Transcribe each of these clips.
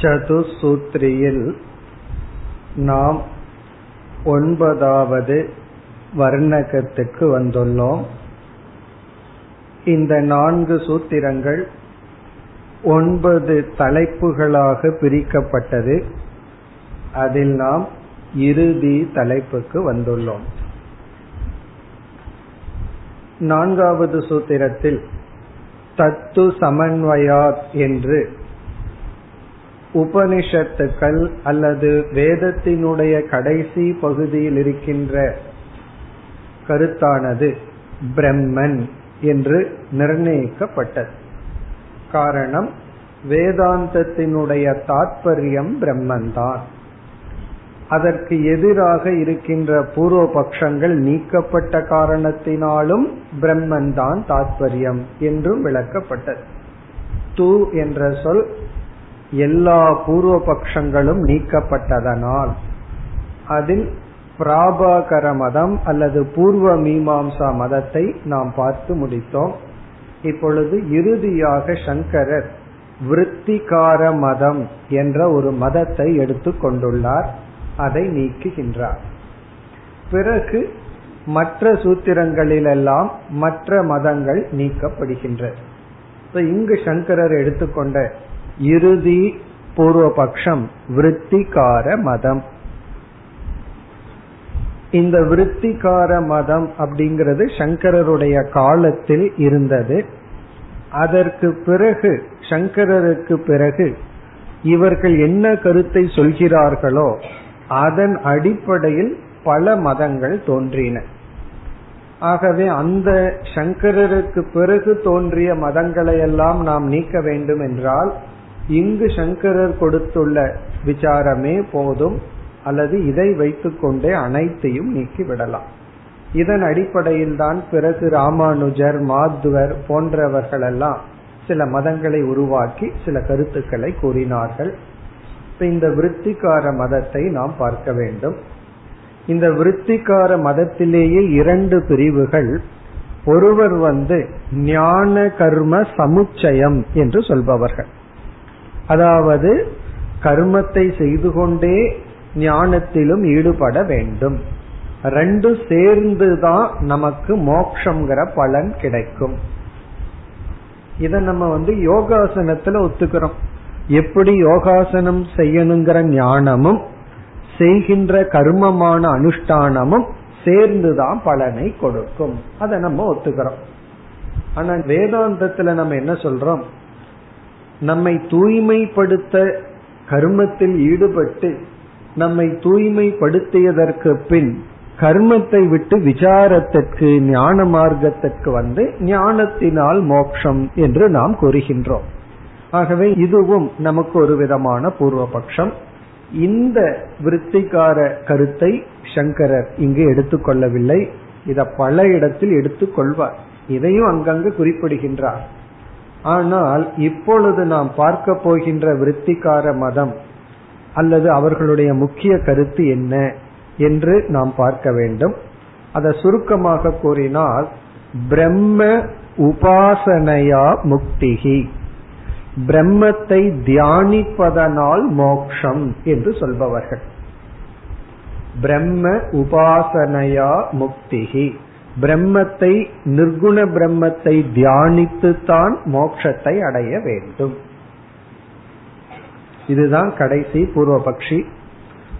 சதுசூத்ரியில் நாம் ஒன்பதாவது வர்ணகத்துக்கு வந்துள்ளோம். இந்த நான்கு சூத்திரங்கள் ஒன்பது தலைப்புகளாக பிரிக்கப்பட்டது. அதில் நாம் இறுதி தலைப்புக்கு வந்துள்ளோம். நான்காவது சூத்திரத்தில் தத்து சமன்வயாத் என்று உபனிஷத்துக்கள் அல்லது வேதத்தினுடைய கடைசி பகுதியில் இருக்கின்ற கருத்தானது பிரம்மன் என்று நிர்ணயிக்கப்பட்டது. காரணம் வேதாந்தத்தினுடைய தாற்பயம் பிரம்மன்தான். அதற்கு எதிராக இருக்கின்ற பூர்வ பட்சங்கள் நீக்கப்பட்ட காரணத்தினாலும் பிரம்மன் தான் தாற்பயம் என்றும் விளக்கப்பட்டது. தூ என்ற சொல் எல்லா பூர்வ பட்சங்களும் நீக்கப்பட்டதனால் அதில் பிராபாகர மதம் அல்லது பூர்வ மீமாம்சா மதத்தை நாம் பார்த்து முடித்தோம். இப்பொழுது இறுதியாக சங்கரர் விருத்திகார மதம் என்ற ஒரு மதத்தை எடுத்துக் கொண்டுள்ளார். அதை நீக்குகின்றார். பிறகு மற்ற சூத்திரங்களிலெல்லாம் மற்ற மதங்கள் நீக்கப்படுகின்றது இங்கு சங்கரர் எடுத்துக்கொண்ட இறுதி பூர்வபக்ஷம் விருத்திகார மதம். இந்த விருத்திகார மதம் அப்படிங்கிறது சங்கரருடைய காலத்தில் இருந்தது. அதற்கு பிறகு சங்கரருக்கு பிறகு இவர்கள் என்ன கருத்தை சொல்கிறார்களோ அதன் அடிப்படையில் பல மதங்கள் தோன்றின. ஆகவே அந்த சங்கரருக்கு பிறகு தோன்றிய மதங்களை எல்லாம் நாம் நீக்க வேண்டும் என்றால் இங்கு சங்கரர் கொடுத்துள்ள விசாரமே போதும் அல்லது இதை வைத்துக்கொண்டே அனைத்தையும் நீக்கி விடலாம் இதன் அடிப்படையில் தான் பிறகு ராமானுஜர் மாத்வர் போன்றவர்கள் எல்லாம் சில மதங்களை உருவாக்கி சில கருத்துக்களை கூறினார்கள். இந்த விருத்திகார மதத்தை நாம் பார்க்க வேண்டும். இந்த விருத்திகார மதத்திலேயே இரண்டு பிரிவுகள். ஒருவர் வந்து ஞான கர்ம சமுச்சயம் என்று சொல்பவர்கள். அதாவது கர்மத்தை செய்து கொண்டே ஞானத்திலும் ஈடுபட வேண்டும். ரெண்டும் சேர்ந்துதான் நமக்கு மோக்ஷங்கிற பலன் கிடைக்கும். இத நம்ம வந்து யோகாசனத்துல ஒத்துக்கிறோம். எப்படி யோகாசனம் செய்யணுங்கிற ஞானமும் செய்கின்ற கர்மமான அனுஷ்டானமும் சேர்ந்துதான் பலனை கொடுக்கும். அதை நம்ம ஒத்துக்கிறோம். ஆனா வேதாந்தத்துல நம்ம என்ன சொல்றோம்? நம்மை தூய்மைப்படுத்த கர்மத்தில் ஈடுபட்டு நம்மை தூய்மைப்படுத்தியதற்கு பின் கர்மத்தை விட்டு விசாரத்திற்கு ஞான மார்க்கத்திற்கு வந்து ஞானத்தினால் மோக்ஷம் என்று நாம் கூறுகின்றோம். ஆகவே இதுவும் நமக்கு ஒரு விதமான பூர்வபக்ஷம். இந்த விருத்திகார கருத்தை சங்கரர் இங்கு எடுத்துக்கொள்ளவில்லை இத பல இடத்தில் எடுத்துக்கொள்வார் இதையும் அங்கங்கு குறிப்பிடுகின்றார். ஆனால் இப்பொழுது நாம் பார்க்க போகின்ற விருத்திகார மதம் அல்லது அவர்களுடைய முக்கிய கருத்து என்ன என்று நாம் பார்க்க வேண்டும். அதை சுருக்கமாக கூறினால் பிரம்ம உபாசனையா முக்திகி பிரம்மத்தை தியானிப்பதனால் மோக்ஷம் என்று சொல்பவர்கள். பிரம்ம உபாசனையா முக்திகி பிரம்மத்தை நிர்குண பிரம்மத்தை தியானித்துத்தான் மோட்சத்தை அடைய வேண்டும். இதுதான் கடைசி பூர்வபக்ஷி.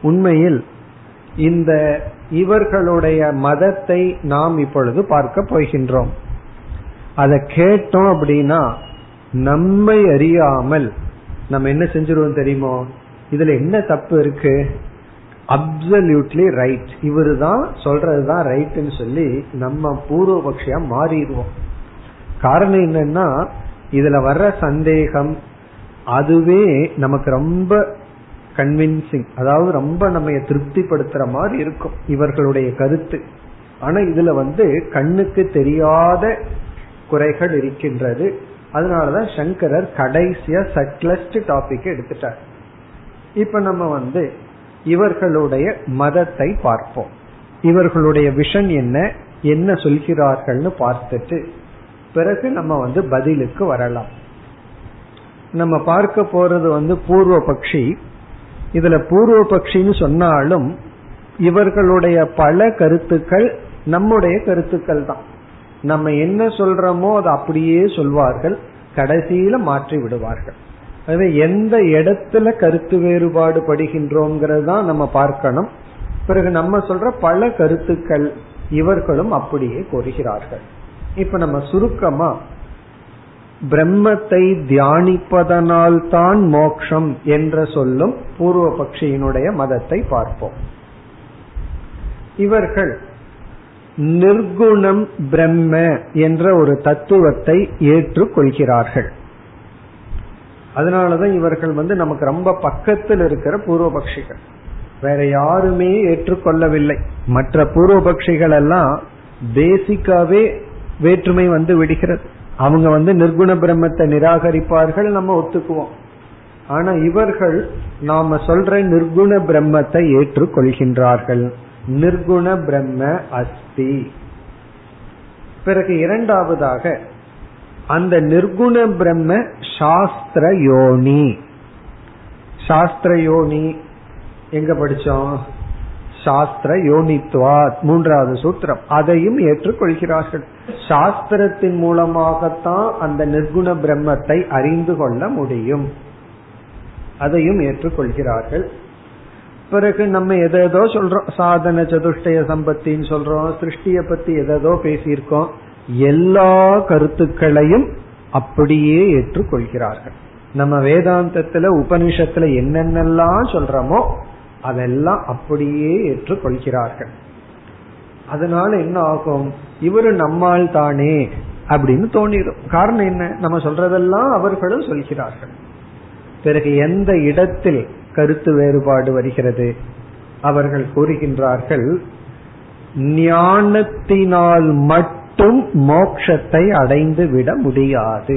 உண்மையில் இந்த இவர்களுடைய மதத்தை நாம் இப்பொழுது பார்க்க போகின்றோம். அதை கேட்டோம் அப்படின்னா நம்மை அறியாமல் நம்ம என்ன செஞ்சிருவோம் தெரியுமோ? இதுல என்ன தப்பு இருக்கு? அப்சல்யூட்லி ரைட் இவரு தான் சொல்றதுதான் ரைட்னு சொல்லி நம்ம பூர்வபக்ஷியா மாறிடுவோம். காரணம் என்னன்னா இதுல வர்ற சந்தேகம் அதுவே நமக்கு ரொம்ப கன்வின்சிங் அதாவது ரொம்ப நம்ம திருப்திப்படுத்துற மாதிரி இருக்கும் இவர்களுடைய கருத்து. ஆனா இதுல வந்து கண்ணுக்கு தெரியாத குறைகள் இருக்கின்றது. அதனாலதான் சங்கரர் கடைசியா சட்லஸ்ட் டாபிக் எடுத்துட்டார். இப்ப நம்ம வந்து இவர்களுடைய மதத்தை பார்ப்போம். இவர்களுடைய விஷன் என்ன என்ன சொல்கிறார்கள்னு பார்த்துட்டு பிறகு நம்ம வந்து பதிலுக்கு வரலாம். நம்ம பார்க்க போறது வந்து பூர்வ பக்ஷி இதுல பூர்வ பக்ஷின்னு சொன்னாலும் இவர்களுடைய பல கருத்துக்கள் நம்முடைய கருத்துக்கள் தான். நம்ம என்ன சொல்றோமோ அதை அப்படியே சொல்வார்கள். கடைசியில மாற்றி விடுவார்கள். அது எந்த இடத்துல கருத்து வேறுபாடு படுகின்றோங்கிறது தான் நம்ம பார்க்கணும். பிறகு நம்ம சொல்ற பல கருத்துக்கள் இவர்களும் அப்படியே கூறுகிறார்கள். இப்ப நம்ம சுருக்கமா பிரம்மத்தை தியானிப்பதனால் தான் மோக்ஷம் என்ற சொல்லும் பூர்வ பக்ஷியினுடைய மதத்தை பார்ப்போம். இவர்கள் நிர்குணம் பிரம்ம என்ற ஒரு தத்துவத்தை ஏற்றுக்கொள்கிறார்கள். அதனாலதான் இவர்கள் வந்து நமக்கு ரொம்ப பக்கத்தில் இருக்கிற பூர்வபக்ஷிகள். வேற யாருமே ஏற்றுக்கொள்ளவில்லை. மற்ற பூர்வபக்ஷிகள் எல்லாம் பேசிக்காவே வேற்றுமை வந்து விடுகிறது. அவங்க வந்து நிர்குண பிரம்மத்தை நிராகரிப்பார்கள் நம்ம ஒத்துக்குவோம். ஆனா இவர்கள் நாம சொல்ற நிர்குண பிரம்மத்தை ஏற்றுக்கொள்கின்றார்கள். நிர்குண பிரம்ம அஸ்தி. பிறகு இரண்டாவதாக அந்த நிர்குண பிரம்ம சாஸ்திர யோனி. சாஸ்திர யோனி எங்க படிச்சோம்? சாஸ்திர யோனித்வா மூன்றாவது சூத்திரம். அதையும் ஏற்றுக்கொள்கிறார்கள். சாஸ்திரத்தின் மூலமாகத்தான் அந்த நிர்குண பிரம்மத்தை அறிந்து கொள்ள முடியும். அதையும் ஏற்றுக்கொள்கிறார்கள். பிறகு நம்ம எதோ சொல்றோம். சாதன சதுஷ்டய சம்பத்தின்னு சொல்றோம். சிருஷ்டிய பத்தி எதோ பேசியிருக்கோம். எல்லா கருத்துக்களையும் அப்படியே ஏற்றுக்கொள்கிறார்கள். நம்ம வேதாந்தத்துல உபனிஷத்துல என்னென்னலாம் சொல்றோமோ அதெல்லாம் அப்படியே ஏற்றுக்கொள்கிறார்கள். அதனால என்ன ஆகும்? இவரு நம்மால் தானே அப்படின்னு தோணிடும். காரணம் என்ன? நம்ம சொல்றதெல்லாம் அவர்களும் சொல்கிறார்கள். பிறகு எந்த இடத்தில் கருத்து வேறுபாடு வருகிறது? அவர்கள் கூறுகின்றார்கள் ஞானத்தினால் மட்டும் மட்டும் மோக்ஷத்தை அடைந்து விட முடியாது.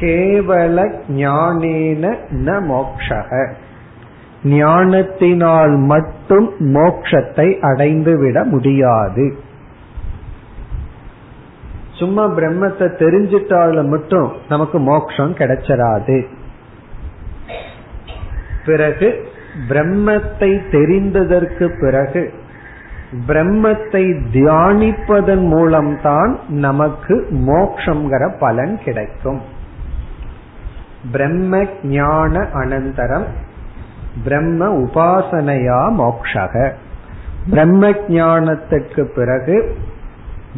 கேவல ஞானேன ந மோக்ஷக. ஞானத்தினால் மட்டும் மோக்ஷத்தை அடைந்து விட முடியாது. சும்மா பிரம்மத்தை தெரிஞ்சிட்டால மட்டும் நமக்கு மோக்ஷம் கிடைச்சிடாது பிறகு பிரம்மத்தை தெரிந்ததற்கு பிறகு பிரம்மத்தை தியானிப்பதன் மூலம்தான் நமக்கு மோக்ஷங்கிற பலன் கிடைக்கும். பிரம்ம ஞான அனந்தரம் பிரம்ம உபாசனையா மோக்ஷக. பிரம்ம ஞானத்துக்கு பிறகு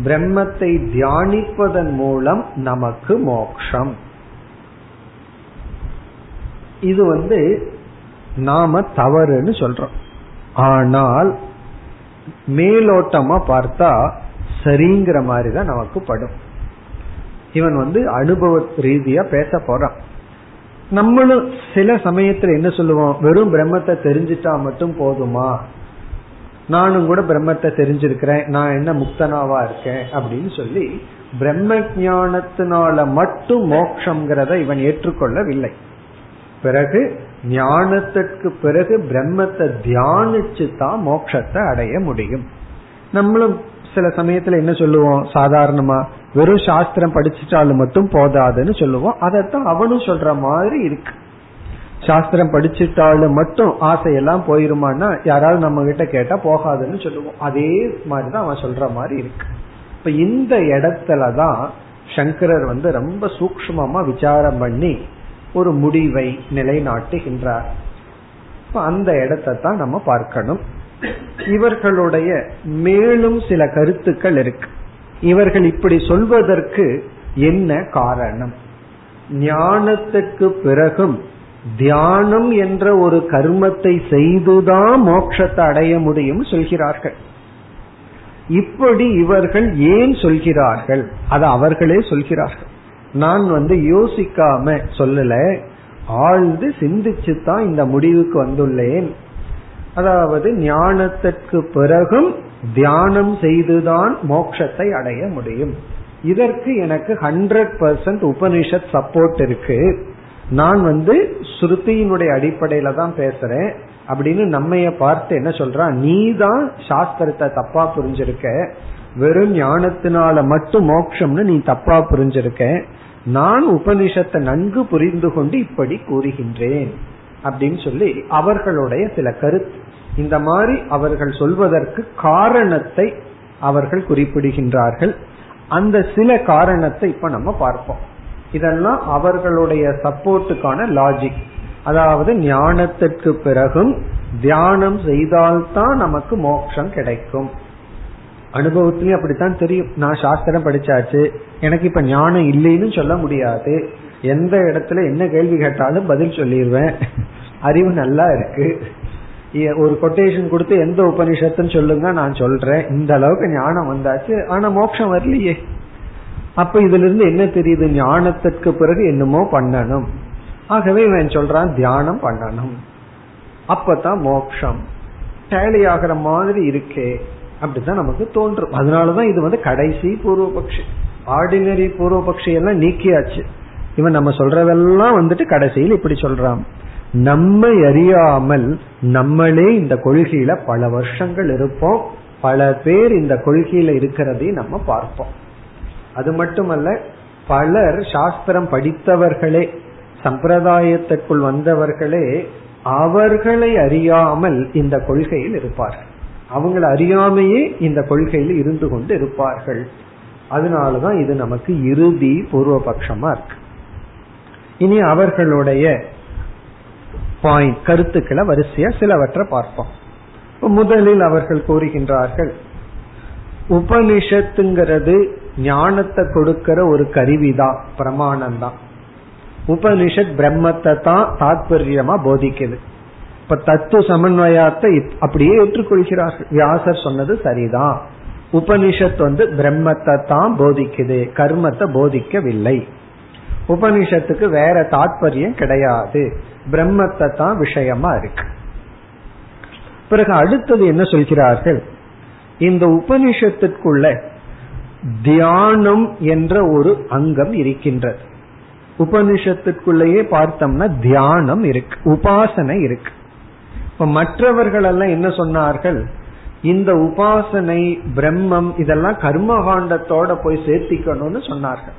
பிரம்மத்தை தியானிப்பதன் மூலம் நமக்கு மோக்ஷம். இது வந்து நாம தவறுன்னு சொல்றோம். ஆனால் மேலோட்டமா பார்த்தா சரிங்கிற மாதிரி தான் நமக்கு படும். இவன் வந்து அனுபவ ரீதியா பேச போறான். நம்மளும் சில சமயத்துல என்ன சொல்லுவோம்? வெறும் பிரம்மத்தை தெரிஞ்சிட்டா மட்டும் போதுமா? நானும் கூட பிரம்மத்தை தெரிஞ்சிருக்கிறேன். நான் என்ன முக்தனாவா இருக்கேன்? அப்படின்னு சொல்லி பிரம்ம ஞானத்தினால மட்டும் மோக்ஷங்கிறத இவன் ஏற்றுக்கொள்ளவில்லை. பிறகு ஞானத்திற்கு பிறகு பிரம்மத்தை தியானிச்சு தான் மோட்சத்தை அடைய முடியும். நம்மளும் சில சமயத்துல என்ன சொல்லுவோம்? சாதாரணமா வெறும் சாஸ்திரம் படிச்சுட்டாலும் மட்டும் போதாதுன்னு சொல்லுவோம். அதைத்தான் அவனும் சொல்ற மாதிரி இருக்கு. சாஸ்திரம் படிச்சுட்டாலும் மட்டும் ஆசையெல்லாம் போயிருமான்னா யாராவது நம்ம கிட்ட கேட்டா போகாதுன்னு சொல்லுவோம். அதே மாதிரிதான் அவன் சொல்ற மாதிரி இருக்கு. இப்ப இந்த இடத்துலதான் சங்கரர் வந்து ரொம்ப சூக்மமா விசாரம் பண்ணி ஒரு முடிவை நிலைநாட்டுகின்றார். அந்த இடத்தை தான் நம்ம பார்க்கணும். இவர்களுடைய மேலும் சில கருத்துக்கள் இருக்கு. இவர்கள் இப்படி சொல்வதற்கு என்ன காரணம்? ஞானத்துக்கு பிறகும் தியானம் என்ற ஒரு கர்மத்தை செய்துதான் மோட்சத்தை அடைய முடியும் சொல்கிறார்கள். இப்படி இவர்கள் ஏன் சொல்கிறார்கள்? அதை அவர்களே சொல்கிறார்கள். நான் வந்து யோசிக்காம சொல்லல ஆழ்ந்து சிந்திச்சு தான் இந்த முடிவுக்கு வந்துள்ளேன். அதாவது ஞானத்திற்கு பிறகும் தியானம் செய்துதான் மோட்சத்தை அடைய முடியும். இதற்கு எனக்கு ஹண்ட்ரட் பர்சன்ட் உபனிஷத் சப்போர்ட் இருக்கு. நான் வந்து ஸ்ருதியினுடைய அடிப்படையில தான் பேசுறேன். அப்படின்னு நம்மைய பார்த்து என்ன சொல்றான் நீ தான் சாஸ்திரத்தை தப்பா புரிஞ்சிருக்க. வெறும் ஞானத்தினால மட்டும் மோட்சம்னு நீ தப்பா புரிஞ்சிருக்க. நான் உபனிஷத்தை நன்கு புரிந்து கொண்டு இப்படி கூறுகின்றேன் அப்படின்னு சொல்லி அவர்களுடைய சில கருத்து. இந்த மாதிரி அவர்கள் சொல்வதற்கு காரணத்தை அவர்கள் குறிப்பிடுகின்றார்கள். அந்த சில காரணத்தை இப்ப நம்ம பார்ப்போம். இதெல்லாம் அவர்களுடைய சப்போர்ட்டுக்கான லாஜிக் அதாவது ஞானத்திற்கு பிறகும் தியானம் செய்தால்தான் நமக்கு மோட்சம் கிடைக்கும். அனுபவத்திலயும் அப்படித்தான் தெரியும். நான் சாஸ்திரம் படிச்சாச்சு எனக்கு இப்ப ஞானம் இல்லைன்னு சொல்ல முடியாது. எந்த இடத்துல என்ன கேள்வி கேட்டாலும் பதில் சொல்லிடுவேன் அறிவு நல்லா இருக்கு. ஒரு கொட்டேஷன் கொடுத்து எந்த உபனிஷத்துன்னு சொல்லுங்க நான் சொல்றேன். இந்த அளவுக்கு ஞானம் வந்தாச்சு ஆனா மோட்சம் வரலையே. அப்ப இதுல இருந்து என்ன தெரியுது? ஞானத்திற்கு பிறகு என்னமோ பண்ணணும். ஆகவே இவன் சொல்றான் தியானம் பண்ணணும். அப்பதான் மோக்ஷம் டேலி ஆகிற மாதிரி இருக்கே. அப்படித்தான் நமக்கு தோன்றும். அதனாலதான் இது வந்து கடைசி பூர்வபக்ஷி. ஆர்டினரி பூர்வபக்ஷி எல்லாம் நீக்கியாச்சு. இவன் நம்ம சொல்றதெல்லாம் வந்துட்டு கடைசியில் இப்படி சொல்றான். நம்மை அறியாமல் நம்மளே இந்த கொள்கையில பல வருஷங்கள் இருப்போம். பல பேர் இந்த கொள்கையில இருக்கிறதையும் நம்ம பார்ப்போம். அது மட்டுமல்ல பலர் சாஸ்திரம் படித்தவர்களே சம்பிரதாயத்திற்குள் வந்தவர்களே அவர்களை அறியாமல் இந்த கொள்கையில் இருப்பார்கள். அவங்களை அறியாமையே இந்த கொள்கையில் இருந்து கொண்டு இருப்பார்கள். அதனாலதான் இது நமக்கு இறுதி பூர்வபக்ஷமா இருக்கு. இனி அவர்களுடைய பாயிண்ட் கருத்துக்களை வரிசையா சிலவற்றை பார்ப்போம். முதலில் அவர்கள் கூறுகின்றார்கள் உபனிஷத்துங்கிறது ஞானத்தை கொடுக்கிற ஒரு கருவிதான் பிரமாணம் தான் உபனிஷத் பிரம்மத்தை தான் தாத்பரியமா போதிக்குது. இப்ப தத்துவ சமன்வயத்தை அப்படியே ஏற்றுக்கொள்கிறார்கள். வியாசர் சொன்னது சரிதான். உபனிஷத் வந்து பிரம்மத்தை தான் போதிக்குது கர்மத்தை போதிக்கவில்லை. உபனிஷத்துக்கு வேற தாற்பயம் கிடையாது. பிரம்மத்தை தான் விஷயமா இருக்கு. பிறகு அடுத்தது என்ன சொல்கிறார்கள்? இந்த உபனிஷத்திற்குள்ள தியானம் என்ற ஒரு அங்கம் இருக்கின்றது. உபனிஷத்துக்குள்ளேயே பார்த்தோம்னா தியானம் இருக்கு உபாசனை இருக்கு. இப்ப மற்றவர்கள் எல்லாம் என்ன சொன்னார்கள்? இந்த உபாசனை பிரம்மம் இதெல்லாம் கர்மகாண்டத்தோட போய் சேர்த்திக்கணும்னு சொன்னார்கள்.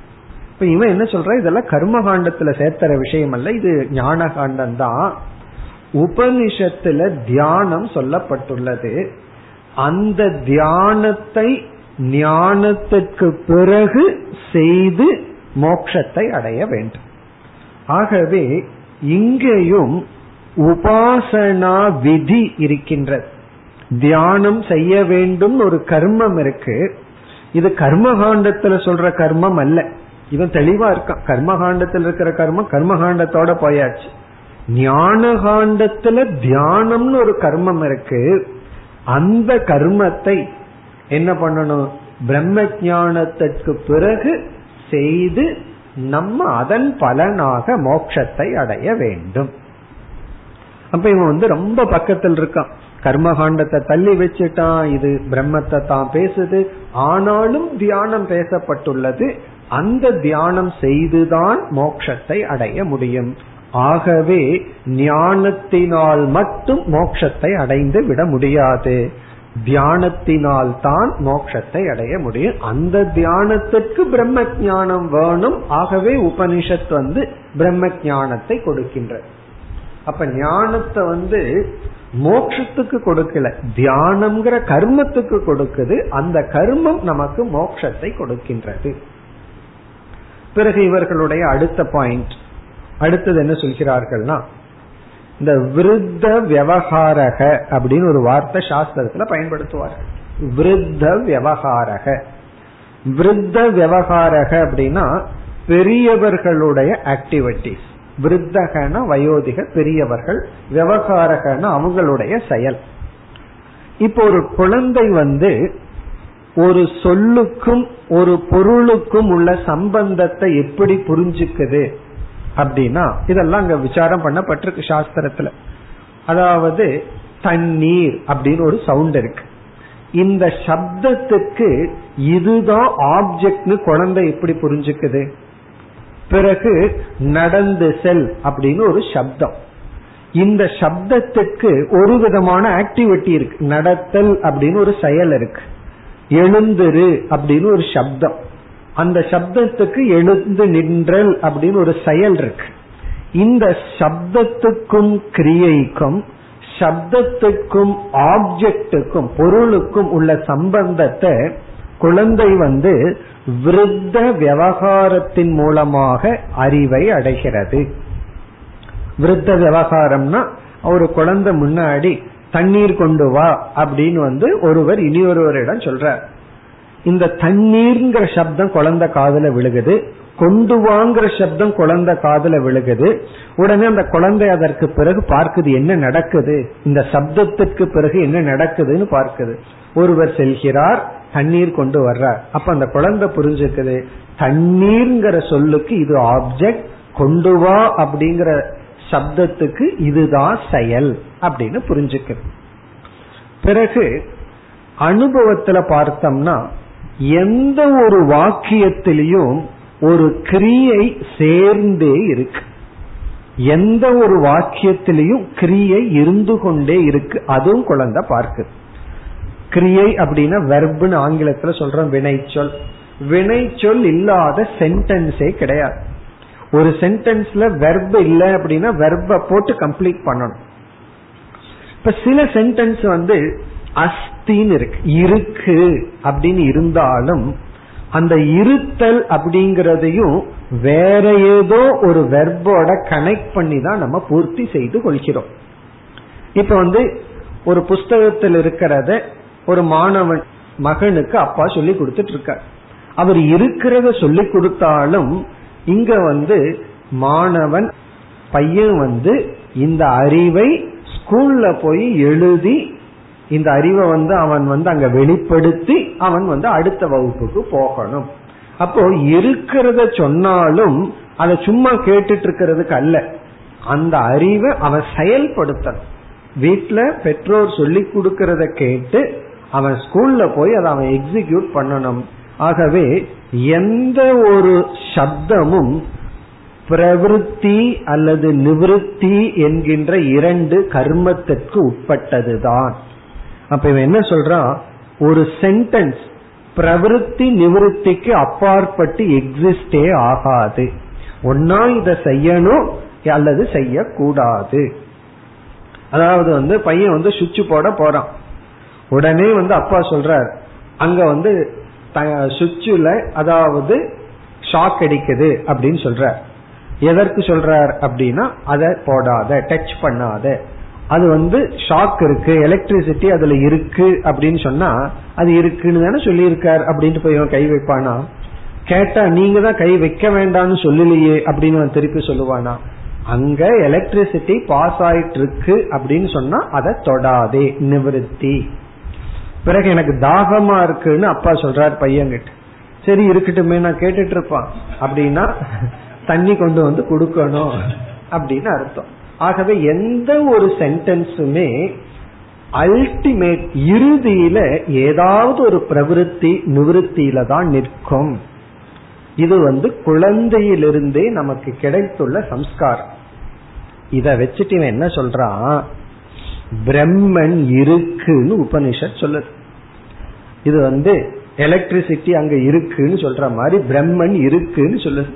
இப்ப இவன் என்ன சொல்ற? இதெல்லாம் கர்மகாண்டத்துல சேர்த்துற விஷயம் அல்ல இது ஞான காண்டம் தான் உபனிஷத்துல தியானம் சொல்லப்பட்டுள்ளது. அந்த தியானத்தை ஞானத்திற்கு பிறகு செய்து மோட்சத்தை அடைய வேண்டும். ஆகவே இங்கேயும் உபாசனா விதி இருக்கின்றது. தியானம் செய்ய வேண்டும் ஒரு கர்மம் இருக்கு. இது கர்மகாண்டத்துல சொல்ற கர்மம் அல்ல. இவன் தெளிவா இருக்கான். கர்மகாண்டத்தில் இருக்கிற கர்மம் கர்மகாண்டத்தோட போயாச்சு. ஞான காண்டத்துல தியானம்னு ஒரு கர்மம் இருக்கு. அந்த கர்மத்தை என்ன பண்ணணும்? பிரம்ம ஜானத்திற்கு பிறகு செய்து நம்ம அதன் பலனாக மோட்சத்தை அடைய வேண்டும். அப்ப இவன் வந்து ரொம்ப பக்கத்தில் இருக்கான். கர்மகாண்டத்தை தள்ளி வச்சுட்டான். இது பிரம்மத்தை தான் பேசுது. ஆனாலும் தியானம் பேசப்பட்டுள்ளது. அந்த தியானம் செய்துதான் மோட்சத்தை அடைய முடியும். ஆகவே ஞானத்தினால் மட்டும் மோட்சத்தை அடைந்து விட முடியாது. தியானத்தினால் தான் மோட்சத்தை அடைய முடியும். அந்த தியானத்திற்கு பிரம்ம ஜானம் வேணும். ஆகவே உபனிஷத் வந்து பிரம்ம ஜானத்தை கொடுக்கின்ற அப்ப ஞானத்தை வந்து மோட்சத்துக்கு கொடுக்கல. தியானம்ங்கிற கர்மத்துக்கு கொடுக்குது. அந்த கர்மம் நமக்கு மோட்சத்தை கொடுக்கின்றது. பிறகு இவர்களுடைய அடுத்த பாயிண்ட் அடுத்தது என்ன சொல்கிறார்கள்னா இந்த விருத்த விவகாரக அப்படின்னு ஒரு வார்த்தை சாஸ்திரத்துல பயன்படுத்துவார்கள். விருத்த விவகாரக. விருத்த விவகாரக அப்படின்னா பெரியவர்களுடைய ஆக்டிவிட்டிஸ் விருத்தகன வயோதிக பெரியவர்கள் விவகாரகன அவங்களுடைய செயல். இப்போ ஒரு குழந்தை வந்து ஒரு சொல்லுக்கும் ஒரு பொருளுக்கும் உள்ள சம்பந்தத்தை எப்படி புரிஞ்சுக்குது அப்படின்னா இதெல்லாம் அங்க விசாரம் பண்ணப்பட்டிருக்கு சாஸ்திரத்துல. அதாவது தண்ணீர் அப்படின்னு ஒரு சவுண்ட் இருக்கு. இந்த சப்தத்துக்கு இதுதான் ஆப்ஜெக்ட்னு குழந்தை எப்படி புரிஞ்சுக்குது? பிறகு நடந்து செல் அப்படின்னு ஒரு சப்தம். இந்த சப்தத்துக்கு ஒரு விதமான ஆக்டிவிட்டி இருக்கு. நடத்தல் அப்படின்னு ஒரு செயல் இருக்கு. எழுந்துரு அப்படின்னு ஒரு சப்தம். அந்த சப்தத்துக்கு எழுந்து நின்றல் அப்படின்னு ஒரு செயல் இருக்கு. இந்த சப்தத்துக்கும் கிரியைக்கும் சப்தத்துக்கும் ஆப்ஜெக்டுக்கும் பொருளுக்கும் உள்ள சம்பந்தத்தை குழந்தை வந்து விருத்த விவகாரத்தின் மூலமாக அறிவை அடைகிறது. விருத்த விவகாரம்னா ஒரு குழந்தை முன்னாடி தண்ணீர் கொண்டு வா அப்படின்னு வந்து ஒருவர் இனி ஒருவரிடம் சொல்றார். இந்த தண்ணீர்ங்கிற சப்தம் குழந்தை காதல விழுகுது. கொண்டு வாங்குற சப்தம் குழந்தை காதல விழுகுது. உடனே அந்த குழந்தை அதற்கு பிறகு பார்க்குது என்ன நடக்குது? இந்த சப்தத்துக்கு பிறகு என்ன நடக்குதுன்னு பார்க்குது. ஒருவர் செல்கிறார் தண்ணீர் கொண்டு வர்றார். அப்ப அந்த குழந்தை புரிஞ்சுக்குது தண்ணீர்ங்கிற சொல்லுக்கு இது ஆப்ஜெக்ட் கொண்டு வா அப்படிங்கிற சப்தத்துக்கு இதுதான் செயல் அப்படின்னு புரிஞ்சுக்குது. பிறகு அனுபவத்துல பார்த்தோம்னா எந்த ஒரு வாக்கியத்திலையும் ஒரு கிரியை சேர்ந்தே இருக்கு. எந்த ஒரு வாக்கியத்திலையும் கிரியை இருந்து கொண்டே இருக்கு. அதுவும் குழந்தை பார்க்கு. கிரியை அப்படின்னா வெர்புன்னு ஆங்கிலத்துல சொல்றோம் வினைச்சொல். வினைச்சொல் இல்லாத சென்டென்ஸே கிடையாது. ஒரு சென்டென்ஸ்ல வெர்பு இல்லை அப்படின்னா வெர்ப போட்டு கம்ப்ளீட் பண்ணணும். இப்ப சில சென்டென்ஸ் வந்து அஸ்தின்னு இருக்கு. இருக்கு அப்படின்னு இருந்தாலும் அந்த இருத்தல் அப்படிங்கறதையும் வேற ஏதோ ஒரு வெர்போட கனெக்ட் பண்ணி தான் நம்ம பூர்த்தி செய்து கொள்கிறோம். இப்ப வந்து ஒரு புஸ்தகத்தில் இருக்கிறத ஒரு மாணவன் மகனுக்கு அப்பா சொல்லி கொடுத்துட்டு இருக்கார் அவர் இருக்கிறத சொல்லி கொடுத்தாலும் இங்க வந்து மாணவன் பையன் வந்து இந்த அறிவை ஸ்கூல்ல போய் எழுதி இந்த அறிவை வந்து அவன் வந்து அங்க வெளிப்படுத்தி அவன் வந்து அடுத்த வகுப்புக்கு போகணும். அப்போ இருக்கிறத சொன்னாலும் அதை சும்மா கேட்டுட்டு இருக்கிறதுக்கு அல்ல. அந்த அறிவை அவன் செயல்படுத்தணும். வீட்டுல பெற்றோர் சொல்லி கொடுக்கறத கேட்டு அவன் ஸ்கூல்ல போய் அதை அவன் எக்ஸிக்யூட் பண்ணணும். ஆகவே எந்த ஒரு சப்தமும் பிரவருத்தி அல்லது நிவிருத்தி என்கின்ற இரண்டு கர்மத்திற்கு உட்பட்டதுதான். அப்ப இவன் என்ன சொல்றான்? ஒரு சென்டென்ஸ் பிரவருத்தி நிவிருத்திக்கு அப்பாற்பட்டு எக்ஸிஸ்டே ஆகாது. ஒன்னா இதை செய்யணும் அல்லது செய்யக்கூடாது. அதாவது வந்து பையன் வந்து சுவிட்ச் போட போறான். உடனே வந்து அப்பா சொல்றார் அங்க வந்து சுவிட்சுல அதாவது ஷாக் அடிக்குது அப்படின்னு சொல்றார். எதற்கு சொல்றார் அப்படின்னா அதை போடாத டச் பண்ணாத. அது வந்து ஷாக் இருக்கு எலக்ட்ரிசிட்டி அதுல இருக்கு அப்படின்னு சொன்னா அது இருக்குன்னு தானே சொல்லியிருக்கார் அப்படின்ட்டு போய் கை வைப்பானா? கேட்டா நீங்க தான் கை வைக்க வேண்டாம்னு சொல்லலையே அப்படின்னு திருப்பி சொல்லுவானா? அங்க எலக்ட்ரிசிட்டி பாஸ் ஆயிட்டு இருக்கு அப்படின்னு சொன்னா அதை தொடாதே நிவர்த்தி. பிறகு எனக்கு தாகமா இருக்குன்னு அப்பா சொல்றாரு பையன்கிட்ட. சரி இருக்கட்டுமே நான் கேட்டுட்டு இருப்பான். அப்படின்னா தண்ணி கொண்டு வந்து கொடுக்கணும் அப்படின்னு அர்த்தம். ஆகவே எந்த ஒரு சென்டென்ஸுமே அல்டிமேட் இறுதியில ஏதாவது ஒரு பிரவருத்தி நிவிருத்தியில தான் நிற்கும். இது வந்து குழந்தையிலிருந்தே நமக்கு கிடைத்துள்ள சம்ஸ்காரம். இத வச்சுட்டு இவன் என்ன சொல்றான்? பிரம்மன் இருக்குன்னு உபனிஷத் சொல்லுது. இது வந்து எலக்ட்ரிசிட்டி அங்க இருக்குன்னு சொல்ற மாதிரி பிரம்மன் இருக்குன்னு சொல்லுது.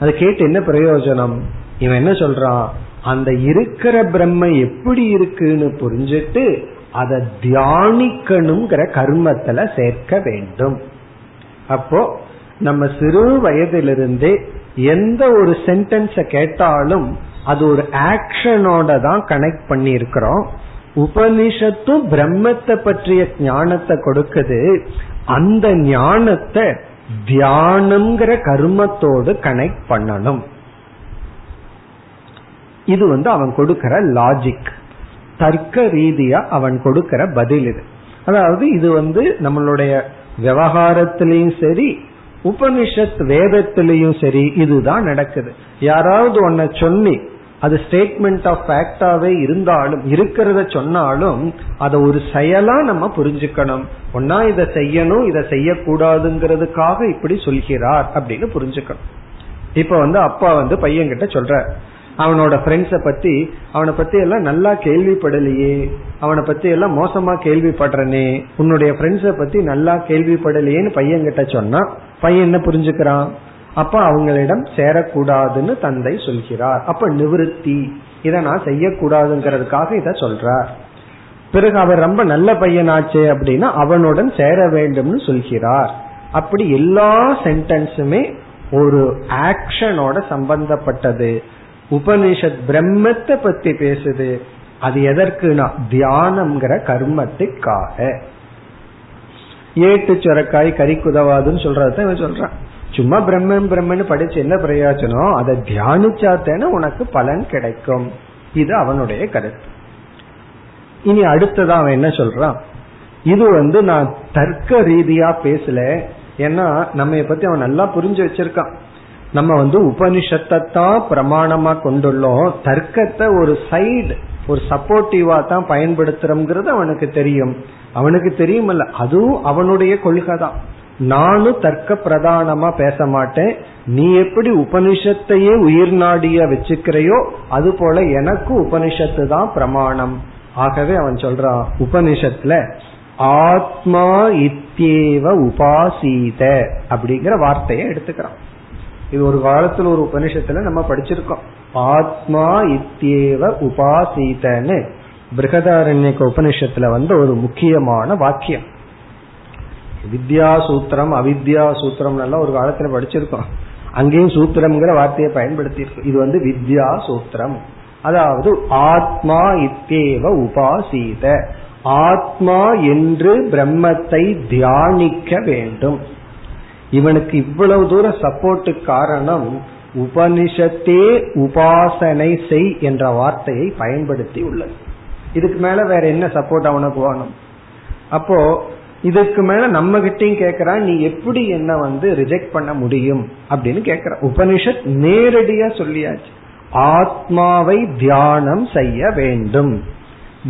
அதை கேட்டு என்ன பிரயோஜனம்? இவன் என்ன சொல்றான்? அந்த இருக்கிற பிரம்ம எப்படி இருக்குன்னு புரிஞ்சிட்டு அதை தியானிக்கணுங்கிற கர்மத்துல சேர்க்க வேண்டும். அப்போ நம்ம சிறு வயதிலிருந்தே எந்த ஒரு சென்டென்ஸ கேட்டாலும் அது ஒரு ஆக்ஷனோட தான் கனெக்ட் பண்ணி இருக்கிறோம் உபனிஷத்தும் பிரம்மத்தை பற்றிய ஞானத்தை கொடுக்குது. அந்த ஞானத்தை தியானம்ங்கிற கர்மத்தோடு கனெக்ட் பண்ணணும். இது வந்து அவன் கொடுக்கிற லாஜிக் தர்க்க ரீதியா அவன் கொடுக்கிற பதில் இது. அதாவது இது வந்து நம்மளுடைய விவகாரத்திலையும் சரி உபனிஷத் வேதத்திலையும் சரி இதுதான் நடக்குது. யாராவது ஒன்ன சொல்லி அது ஸ்டேட்மெண்ட் ஆஃப் ஃபேக்டாவே இருந்தாலும் இருக்கிறத சொன்னாலும் அதை ஒரு செயலா நம்ம புரிஞ்சுக்கணும். ஒன்னா இதை செய்யணும் இதை செய்யக்கூடாதுங்கிறதுக்காக இப்படி சொல்கிறார் அப்படின்னு புரிஞ்சுக்கணும். இப்ப வந்து அப்பா வந்து பையன்கிட்ட சொல்ற அவனோட ஃப்ரெண்ட்ஸ பத்தி அவனை பத்தி எல்லாம் நல்லா கேள்விப்படலையே. அவனை பத்தி எல்லாம் மோசமா கேள்விப்படுறனே. உன்னுடைய ஃப்ரெண்ட்ஸ பத்தி நல்லா கேள்விப்படலையேன்னு பையன் கிட்ட சொன்னா பையன் என்ன புரிஞ்சுக்கிறான்? அப்ப அவங்களிடம் சேரக்கூடாதுன்னு தந்தை சொல்கிறார். அப்ப நிவிருத்தி. இதை நான் செய்யக்கூடாதுங்கிறதுக்காக இத சொல்றார். பிறகு அவர் ரொம்ப நல்ல பையனாச்சே அப்படின்னா அவனுடன் சேர வேண்டும்னு சொல்கிறார். அப்படி எல்லா சென்டென்ஸுமே ஒரு ஆக்ஷனோட சம்பந்தப்பட்டது. உபனிஷத் பிரம்மத்தை பத்தி பேசுது. அது எதற்குனா தியானம்ங்கிற கர்மத்துக்காக. ஏட்டு சுரக்காய் கறி குதவாதுன்னு சொல்றத இவன் சொல்றான். சும்மா பிரம்மன் பிரம்மன் படிச்சு என்ன பிரயோஜனம்? அதை தியானிச்சாத்தேன உனக்கு பலன் கிடைக்கும். இது அவனுடைய கருத்து. இனி அடுத்ததான் அவன் என்ன சொல்றான்? இது வந்து நான் தர்க்க ரீதியா பேசல. ஏன்னா நம்ம பத்தி அவன் நல்லா புரிஞ்சு வச்சிருக்கான். நம்ம வந்து உபனிஷத்தை தான் பிரமாணமா கொண்டுள்ளோம். தர்க்கத்தை ஒரு சைடு ஒரு சப்போர்ட்டிவா தான் பயன்படுத்துறோம்ங்கிறது அவனுக்கு தெரியும். அவனுக்கு தெரியுமல்ல. அதுவும் அவனுடைய கொள்கை தான் நானும் தர்க்க பிரதானமா பேச மாட்டேன். நீ எப்படி உபனிஷத்தையே உயிர் நாடிய வச்சுக்கிறையோ அது போல எனக்கு உபனிஷத்து தான் பிரமாணம். ஆகவே அவன் சொல்றான் உபனிஷத்துல ஆத்மா இத்தியேவ உபாசீத அப்படிங்கிற வார்த்தையை எடுத்துக்கிறான். இது ஒரு காலத்துல ஒரு உபனிஷத்துல நம்ம படிச்சிருக்கோம். ஆத்மா இத்தியேவ உபாசீதன்னு பிருகதாரண்யக்க உபனிஷத்துல வந்து ஒரு முக்கியமான வாக்கியம். வித்யா சூத்திரம் அவித்யா சூத்திரம் எல்லாம் ஒரு காலத்துல படிச்சிருக்கோம். அங்கேயும் சூத்திரம்ங்கிற வார்த்தையை பயன்படுத்தி இருக்கும் இது வந்து வித்யா சூத்திரம். அதாவது ஆத்மா இத்தேவ உபாசீத. ஆத்மா என்று பிரம்மத்தை தியானிக்க வேண்டும். இவனுக்கு இவ்வளவு தூரம் சப்போர்ட்டு காரணம் உபனிஷத்தே உபாசனை செய் என்ற வார்த்தையை பயன்படுத்தி உள்ளது. இதுக்கு மேல வேற என்ன சப்போர்ட் அவனுக்கு வேணும்? அப்போ இதுக்கு மேல நம்ம கிட்டையும் கேக்குறான் நீ எப்படி என்ன வந்து ரிஜெக்ட் பண்ண முடியும்? அப்படின்னு கேக்குற. உபனிஷத் நேரடியா சொல்லியாச்சு. ஆத்மாவை தியானம் செய்ய வேண்டும்.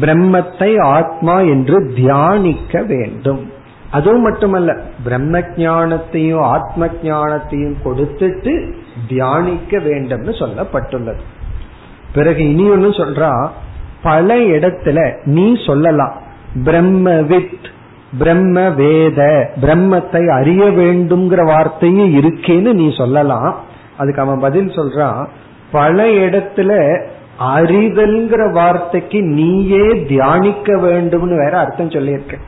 பிரம்மத்தை ஆத்மா என்று தியானிக்க வேண்டும். அதுவும் மட்டுமல்ல பிரம்ம ஜானத்தையும் ஆத்ம ஜானத்தையும் கொடுத்துட்டு தியானிக்க வேண்டும்னு சொல்லப்பட்டுள்ளது. பிறகு இனி ஒன்னு சொல்றா பல இடத்துல நீ சொல்லலாம் பிரம்மவித் பிரம்ம வேத பிரம்மத்தை அறிய வேண்டும்ங்கிற வார்த்தையும் இருக்கேன்னு நீ சொல்லலாம். அதுக்கு அவன் பதில் சொல்றான் பல இடத்துல அறிதல்ங்கிற வார்த்தைக்கு நீயே தியானிக்க வேண்டும்னு வேற அர்த்தம் சொல்லியிருக்கேன்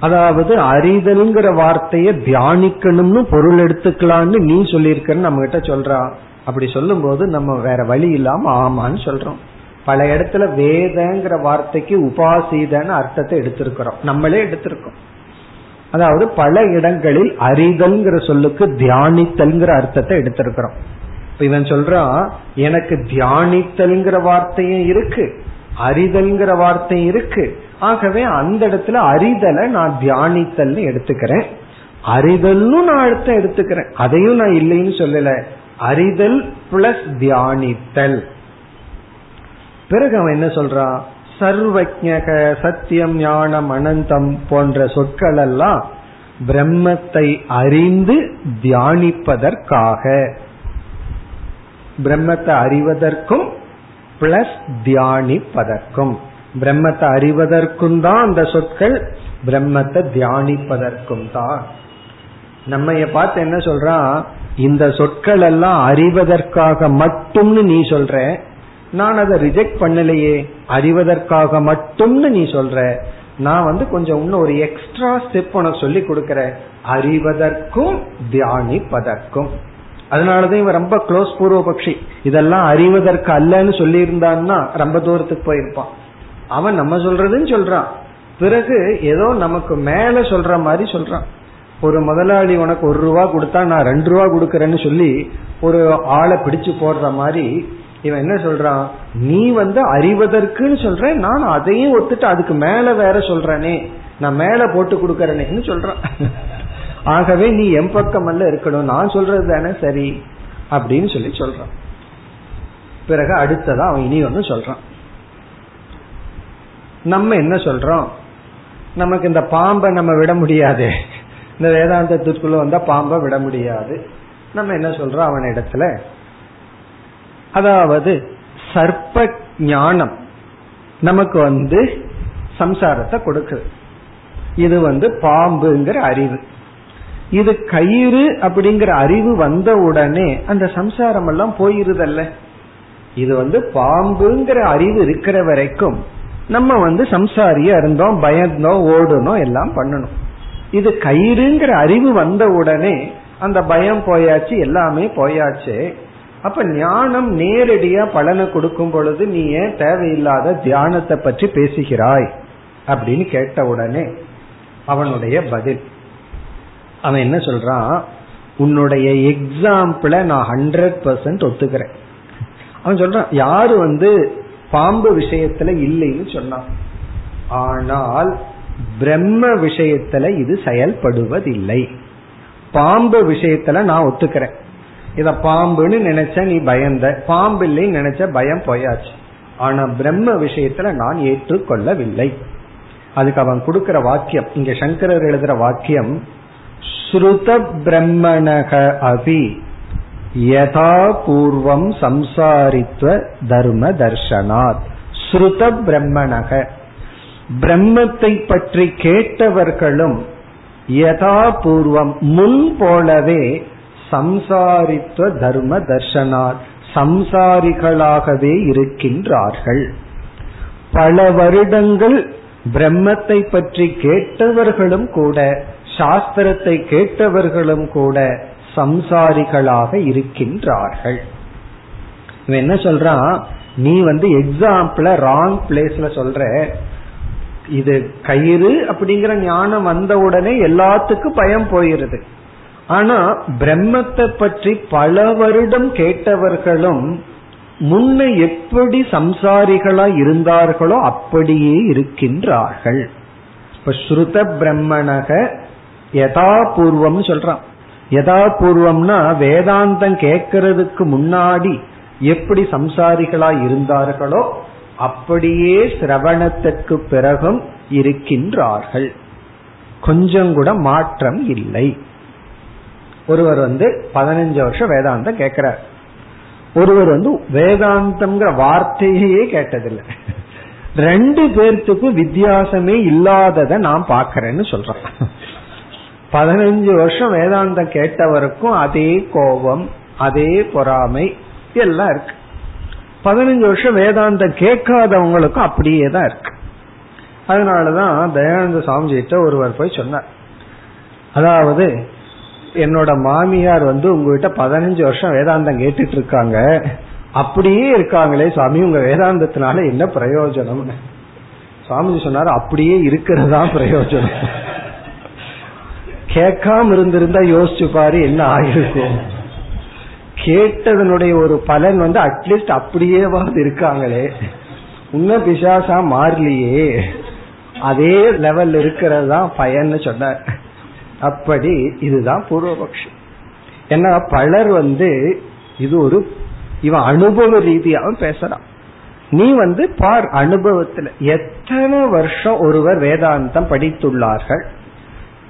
அதாவது அறிதல்ங்கிற வார்த்தைய தியானிக்கணும்னு பொருள் எடுத்துக்கலாம்னு நீ சொல்லியிருக்கன்னு நம்ம கிட்ட சொல்றான் அப்படி சொல்லும் போது நம்ம வேற வழி இல்லாம ஆமான்னு சொல்றோம். பல இடத்துல வேதங்கிற வார்த்தைக்கு உபாசீதன்னு அர்த்தத்தை எடுத்திருக்கிறோம். நம்மளே எடுத்திருக்கோம். அதாவது பல இடங்களில் அறிதல்ங்கிற சொல்லுக்கு தியானித்தல்ங்கிற அர்த்தத்தை எடுத்திருக்கிறோம். இப்ப இவன் சொல்றான் எனக்கு தியானித்தல்ங்கிற வார்த்தையும் இருக்கு அறிதல்ங்கிற வார்த்தையும் இருக்கு ஆகவே அந்த இடத்துல அறிதலை நான் தியானித்தல்னு எடுத்துக்கிறேன். அறிதல்னு நான் அடுத்த எடுத்துக்கிறேன். அதையும் நான் இல்லைன்னு சொல்லல. அறிதல் பிளஸ் தியானித்தல். பிறகு அவன் என்ன சொல்றான் சர்வஜக சத்தியம் ஞானம் அனந்தம் போன்ற சொற்கள் எல்லாம் பிரம்மத்தை அறிந்து தியானிப்பதற்காக. பிரம்மத்தை அறிவதற்கும் பிளஸ் தியானிப்பதற்கும். பிரம்மத்தை அறிவதற்கும் தான் அந்த சொற்கள் பிரம்மத்தை தியானிப்பதற்கும் தான் நம்ம பார்த்து என்ன சொல்றான்? இந்த சொற்கள் எல்லாம் அறிவதற்காக மட்டும்னு நீ சொல்ற. நான் அதை ரிஜெக்ட் பண்ணலையே. அறிவதற்காக மட்டும்னு நீ சொல்ற. நான் வந்து கொஞ்சம் இன்னும் ஒரு எக்ஸ்ட்ரா ஸ்டெப் உனக்கு சொல்லி கொடுக்கறேன். அறிவதற்கும் தியானிப்பதற்கும். அதனாலதான் இவன் ரொம்ப க்ளோஸ் பூர்வபக்ஷி. இதெல்லாம் அறிவதற்கு அல்லன்னு சொல்லி இருந்தான்னா ரொம்ப தூரத்துக்கு போயிருப்பான். அவன் நம்ம சொல்றதுன்னு சொல்றான். பிறகு ஏதோ நமக்கு மேல சொல்ற மாதிரி சொல்றான். ஒரு முதலாளி உனக்கு ஒரு ரூபா கொடுத்தா நான் ரெண்டு ரூபா கொடுக்கறேன்னு சொல்லி ஒரு ஆளை பிடிச்சு போடுற மாதிரி இவன் என்ன சொல்றான்? நீ வந்து அறிவதற்குன்னு சொல்ற நான் அதையும் ஒத்துட்டு அதுக்கு மேல வேற சொல்றனே. நான் மேல போட்டு கொடுக்கறனேன்னு சொல்றான். ஆகவே நீ என் பக்கம் அல்ல இருக்கணும் நான் சொல்றது தானே சரி அப்படின்னு சொல்லி சொல்றான். பிறகு அடுத்ததான் அவன் இனி ஒன்னு சொல்றான். நம்ம என்ன சொல்றோம்? நமக்கு இந்த பாம்பை நம்ம விட முடியாது. இந்த வேதாந்தத்திற்குள்ள வந்தா பாம்பை விட முடியாது. நம்ம என்ன சொல்றோம் அவன் இடத்துல? அதாவது சர்ப்ப ஞானம் நமக்கு வந்து சம்சாரத்தை கொடுக்குது. இது வந்து பாம்புங்கிற அறிவு. இது கயிறு அப்படிங்கிற அறிவு வந்த உடனே அந்த சம்சாரம் எல்லாம் போயிருதல்ல. இது வந்து பாம்புங்கிற அறிவு இருக்கிற வரைக்கும் நம்ம வந்து சம்சாரியா இருந்தோம் பயந்தோம் ஓடணும் எல்லாம் பண்ணணும். இது கயிறுங்கிற அறிவு வந்த உடனே அந்த பயம் போயாச்சு எல்லாமே போயாச்சு. அப்ப ஞானம் நேரடியா பலனை கொடுக்கும் பொழுது நீ ஏன் தேவையில்லாத தியானத்தை பற்றி பேசுகிறாய் அப்படின்னு கேட்ட உடனே அவனுடைய பதில். அவன் என்ன சொல்றான்? உன்னுடைய எக்ஸாம்பிள நான் ஹண்ட்ரட் பர்சன்ட் ஒத்துக்கிறேன். அவன் சொல்றான் யாரு வந்து பாம்பு விஷயத்துல இல்லைன்னு சொன்னான். ஆனால் பிரம்ம விஷயத்துல இது செயல்படுவதில்லை. பாம்பு விஷயத்துல நான் ஒத்துக்கிறேன். இத பாம்புன்னு நினைச்ச நீ பயந்த பாம்பு இல்லைன்னு நினைச்ச பயம் போயாச்சு. ஆனா பிரம்ம விஷயத்துல நான் ஏற்றுக்கொள்ளவில்லை. அதுக்கு அவன் கொடுக்கிற வாக்கியம் இங்க சங்கரர் எழுதுற வாக்கியம் ஸ்ருத பிரம்மணக அபி. யதா பூர்வம் சம்சாரித்வ தர்ம தர்ஷனாத். ஸ்ருத பிரம்மணக. பிரம்மத்தை பற்றி கேட்டவர்களும் யதா பூர்வம் முன் போலவே சம்சாரித்வ தர்ம தர்ஷனாத். சம்சாரிகளாகவே இருக்கின்றார்கள். பல வருடங்கள் பிரம்மத்தை பற்றி கேட்டவர்களும் கூட சாஸ்திரத்தை கேட்டவர்களும் கூட சம்சாரிகளாக இருக்கின்றார்கள். இவன் என்ன சொல்றான்? நீ வந்து எக்ஸாம்பிள ராங் பிளேஸ்ல சொல்ற இது கயிறு அப்படிங்கிற ஞானம் வந்த உடனே எல்லாத்துக்கும் பயம் போயிருது. ஆனா பிரம்மத்தை பற்றி பல வருடம் கேட்டவர்களும் முன்ன எப்படி சம்சாரிகளா இருந்தார்களோ அப்படியே இருக்கின்றார்கள். இப்ப ஸ்ருத பிரம்மணக யதாபூர்வம் சொல்றான். யதாபூர்வம்னா வேதாந்தம் கேட்கறதுக்கு முன்னாடி எப்படி சம்சாரிகளா இருந்தார்களோ அப்படியே சிரவணத்திற்கு பிறகும் இருக்கின்றார்கள். கொஞ்சம் கூட மாற்றம் இல்லை. ஒருவர் வந்து பதினஞ்சு வருஷம் வேதாந்தம் கேட்கிறார். ஒருவர் வந்து வேதாந்தம்ங்கிற வார்த்தையே கேட்டதில்லை. ரெண்டு பேர்த்துக்கும் வித்தியாசமே இல்லாததை நான் பாக்கிறேன்னு சொல்றேன். பதினஞ்சு வருஷம் வேதாந்தம் கேட்டவருக்கும் அதே கோபம் அதே பொறாமை எல்லாம் இருக்கு. பதினஞ்சு வருஷம் வேதாந்தம் கேட்காதவங்களுக்கும் அப்படியே தான் இருக்கு. அதனாலதான் தயானந்த சாமிஜிட்ட ஒருவர் போய் சொன்னார். அதாவது என்னோட மாமியார் வந்து உங்ககிட்ட பதினஞ்சு வருஷம் வேதாந்தம் கேட்டுட்டு இருக்காங்க. அப்படியே இருக்காங்களே சுவாமி உங்க வேதாந்தத்தினால என்ன பிரயோஜனம்னு. சுவாமிஜி சொன்னாரு அப்படியே இருக்கிறதா பிரயோஜனம். கேட்காம இருந்திருந்தா யோசிச்சு பாரு என்ன ஆயிருக்கும் கேட்டதனுடைய ஒரு பலன் வந்து அட்லீஸ்ட் அப்படியேவாது இருக்காங்களே. உன்ன பிசாசா மாறலையே. அதே லெவல் இருக்கிறது தான் பயன்னு சொன்னார். அப்படி இதுதான் பூர்வபக்ஷம் ஏன்னா பலர் வந்து இது ஒரு இவன் அனுபவ ரீதியாகவும் பேசுறான். நீ வந்து பார் அனுபவத்துல எத்தனை வருஷம் ஒருவர் வேதாந்தம் படித்துள்ளார்கள்?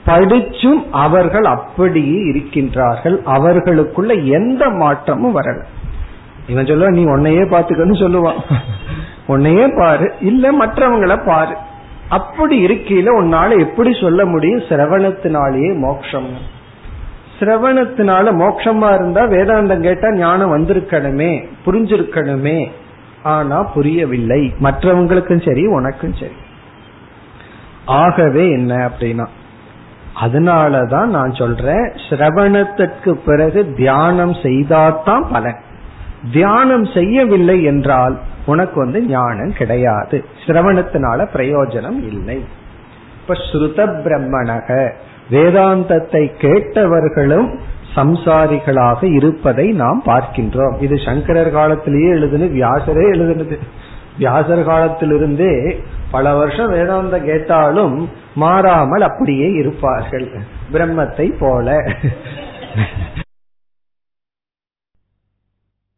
படிச்சும் அவர்கள் அப்படியே இருக்கின்றார்கள். அவர்களுக்குள்ள எந்த மாற்றமும் வரல. இவன் சொல்ல நீ உன்னையே பாத்துக்கன்னு சொல்லுவான். உன்னையே பாரு இல்ல மற்றவங்களை பாரு. அப்படி இருக்கையில உன்னால எப்படி சொல்ல முடியும்? சிரவணத்தினாலேயே மோட்சம். சிரவணத்தினால மோட்சமா இருந்தா வேதாந்தம் கேட்டா ஞானம் வந்திருக்கணுமே புரிஞ்சிருக்கணுமே. ஆனா புரியவில்லை. மற்றவங்களுக்கும் சரி உனக்கும் சரி. ஆகவே என்ன அப்படின்னா அதனாலதான் நான் சொல்றேன் சிரவணத்திற்கு பிறகு தியானம் செய்தாதான் பலன். தியானம் செய்யவில்லை என்றால் உனக்கு வந்து ஞானம் கிடையாது. சிரவணத்தினால பிரயோஜனம் இல்லை. இப்ப ஸ்ருத பிரம்மணக வேதாந்தத்தை கேட்டவர்களும் சம்சாரிகளாக இருப்பதை நாம் பார்க்கின்றோம். இது சங்கரர் காலத்திலேயே எழுதுனது வியாசரே எழுதுனது. வியாசர் காலத்திலிருந்தே பல வருஷம் வேதாந்த கேட்டாலும் மாறாமல் அப்படியே இருப்பார்கள். பிரம்மத்தை போல.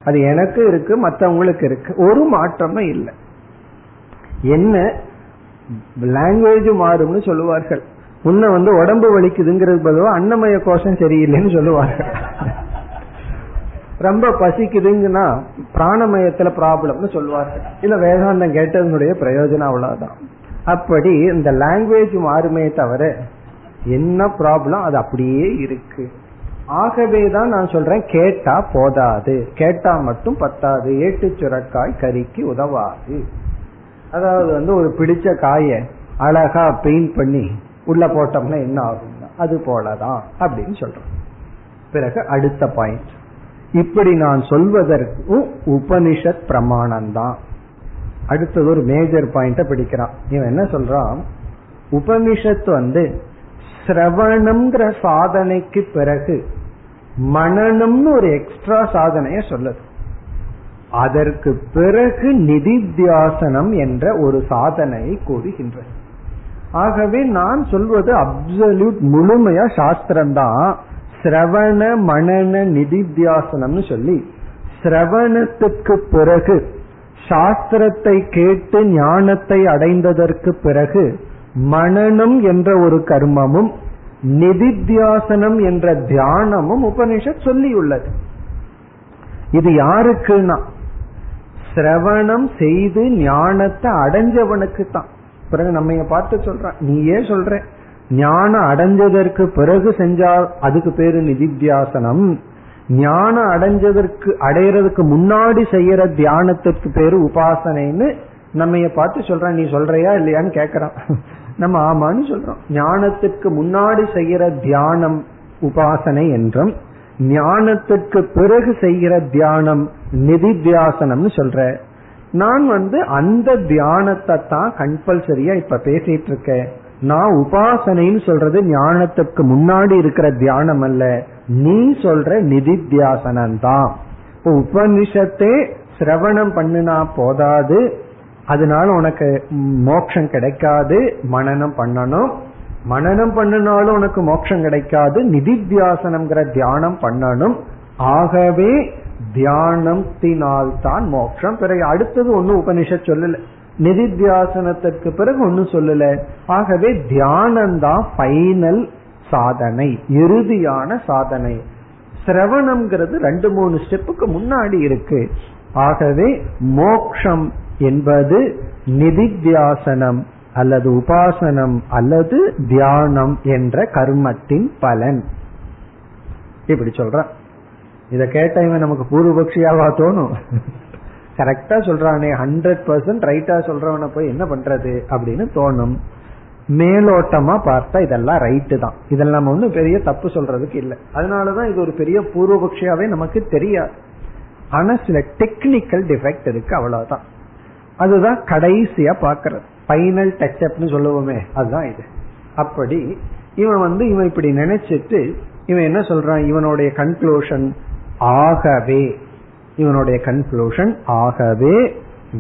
அது எனக்கு இருக்கு மற்றவங்களுக்கு இருக்கு. ஒரு மாற்றமும் இல்லை. என்ன? லாங்குவேஜ் மாறும்னு சொல்லுவார்கள். முன்ன வந்து உடம்பு வலிக்குதுங்கிறது பதிலாக அன்னமய கோஷம் சரியில்லைன்னு சொல்லுவார்கள். ரொம்ப பசிக்குதுங்கன்னா பிராணமயத்துல ப்ராப்ளம்னு சொல்லுவார்கள் இல்ல வேதாந்தம் கேட்டதனுடைய பிரயோஜனம் அவ்வளவுதான். அப்படி இந்த லாங்குவேஜ் மாறுமே தவிர என்ன ப்ராப்ளம் அது அப்படியே இருக்கு. ஆகவே தான் நான் சொல்றேன் கேட்டா போதாது. கேட்டா மட்டும் பத்தாது. ஏட்டு சுரக்காய் கறிக்கு உதவாது. அதாவது வந்து ஒரு பிடிச்ச காய அழகா பெயிண்ட் பண்ணி உள்ள போட்டோம்னா என்ன ஆகும் அது போலதான் அப்படின்னு சொல்றோம். பிறகு அடுத்த பாயிண்ட் இப்படி நான் சொல்வதற்கும் உபனிஷத் பிரமாணம் தான் அடுத்தது ஒரு மேஜர் பாயிண்ட பிடிக்கிறான். இவன் என்ன சொல்றான்? உபனிஷத் வந்து சிரவணம்ங்கிற சாதனைக்கு பிறகு மனநம்னு ஒரு எக்ஸ்ட்ரா சாதனைய சொல்லுது. அதற்கு பிறகு நிதித்தியாசனம் என்ற ஒரு சாதனையை கூறுகின்றது. ஆகவே நான் சொல்வது அப்சல்யூட் முழுமையா சாஸ்திரம்தான். சிரவண மனன நிதித்தியாசனம்னு சொல்லி சிரவணத்துக்கு பிறகு சாஸ்திரத்தை கேட்டு ஞானத்தை அடைந்ததற்கு பிறகு மனநம் என்ற ஒரு கர்மமும் நிதித்தியாசனம் என்ற தியானமும் உபனிஷத் சொல்லியுள்ளது. இது யாருக்குன்னா சிரவணம் செய்து ஞானத்தை அடைஞ்சவனுக்கு தான் பிறகு நம்ம பார்த்து சொல்றான். நீயே சொல்ற ஞானம் அடைஞ்சதற்கு பிறகு செஞ்சால் அதுக்கு பேரு நிதித்தியாசனம். ஞானம் அடைஞ்சதற்கு அடையிறதுக்கு முன்னாடி செய்யற தியானத்திற்கு பேரு உபாசனைன்னு நம்ம பார்த்து சொல்றான். நீ சொல்றியா இல்லையான்னு கேக்குறான் நம்ம ஆமான்னு சொல்றோம். ஞானத்துக்கு முன்னாடி செய்யற தியானம் உபாசனை என்றும் ஞானத்துக்கு பிறகு செய்கிற தியானம் நிதித்தியாசனம்னு சொல்ற. நான் வந்து அந்த தியானத்தை தான் கம்பல்சரியா இப்ப பேசிட்டு இருக்கேன். நான் உபாசனைன்னு சொல்றது ஞானத்துக்கு முன்னாடி இருக்கிற தியானம் அல்ல. நீ சொல்ற நிதித்தியாசனம் தான். இப்போ உபனிஷத்தே சிரவணம் பண்ணினா போதாது. அதனால உனக்கு மோட்சம் கிடைக்காது. மனநம் பண்ணணும். மனநம் பண்ணினாலும் உனக்கு மோட்சம் கிடைக்காது. நிதித்தியாசனம்ங்கிற தியானம் பண்ணணும். ஆகவே தியானத்தினால் தான் மோட்சம் பிறகு அடுத்தது ஒன்னும் உபனிஷத் சொல்லல. நிதித்தியாசனத்திற்கு பிறகு ஒன்னும் சொல்லல. ஆகவே தியானம்தான் ஃபைனல் சாதனை இறுதியான சாதனை. சிரவணம்ங்கிறது ரெண்டு மூணு ஸ்டெப்புக்கு முன்னாடி இருக்கு. ஆகவே மோக்ஷம் என்பது நிதித்தியாசனம் அல்லது உபாசனம் அல்லது தியானம் என்ற கர்மத்தின் பலன். இப்படி சொல்ற இத கேட்ட இவன் நமக்கு பூர்வபக்ஷியாவா தோணும்? கரெக்டா சொல்றானே ஹண்ட்ரட் பர்சன்ட் ரைட்டா சொல்றவனை போய் என்ன பண்றது அப்படின்னு தோணும். மேலோட்டமா பார்த்தா இதெல்லாம் ரைட்டு தான். இதெல்லாம் நம்ம ஒன்றும் பெரிய தப்பு சொல்றதுக்கு இல்லை. அதனாலதான் இது ஒரு பெரிய பூர்வபக்ஷியாவே நமக்கு தெரியாது. ஆனா சில டெக்னிக்கல் டிஃபெக்ட் இருக்கு அவ்வளவுதான். அதுதான் கடைசியா பாக்குறது ஃபைனல் டச் அப்னு சொல்லுவோமே அதுதான் இது. அப்படி இவன் வந்து இவன் இப்படி நினைச்சிட்டு இவன் என்ன சொல்றான்? இவனுடைய கன்க்ளூஷன் ஆகவே இவனுடைய கன்க்ளூஷன் ஆகவே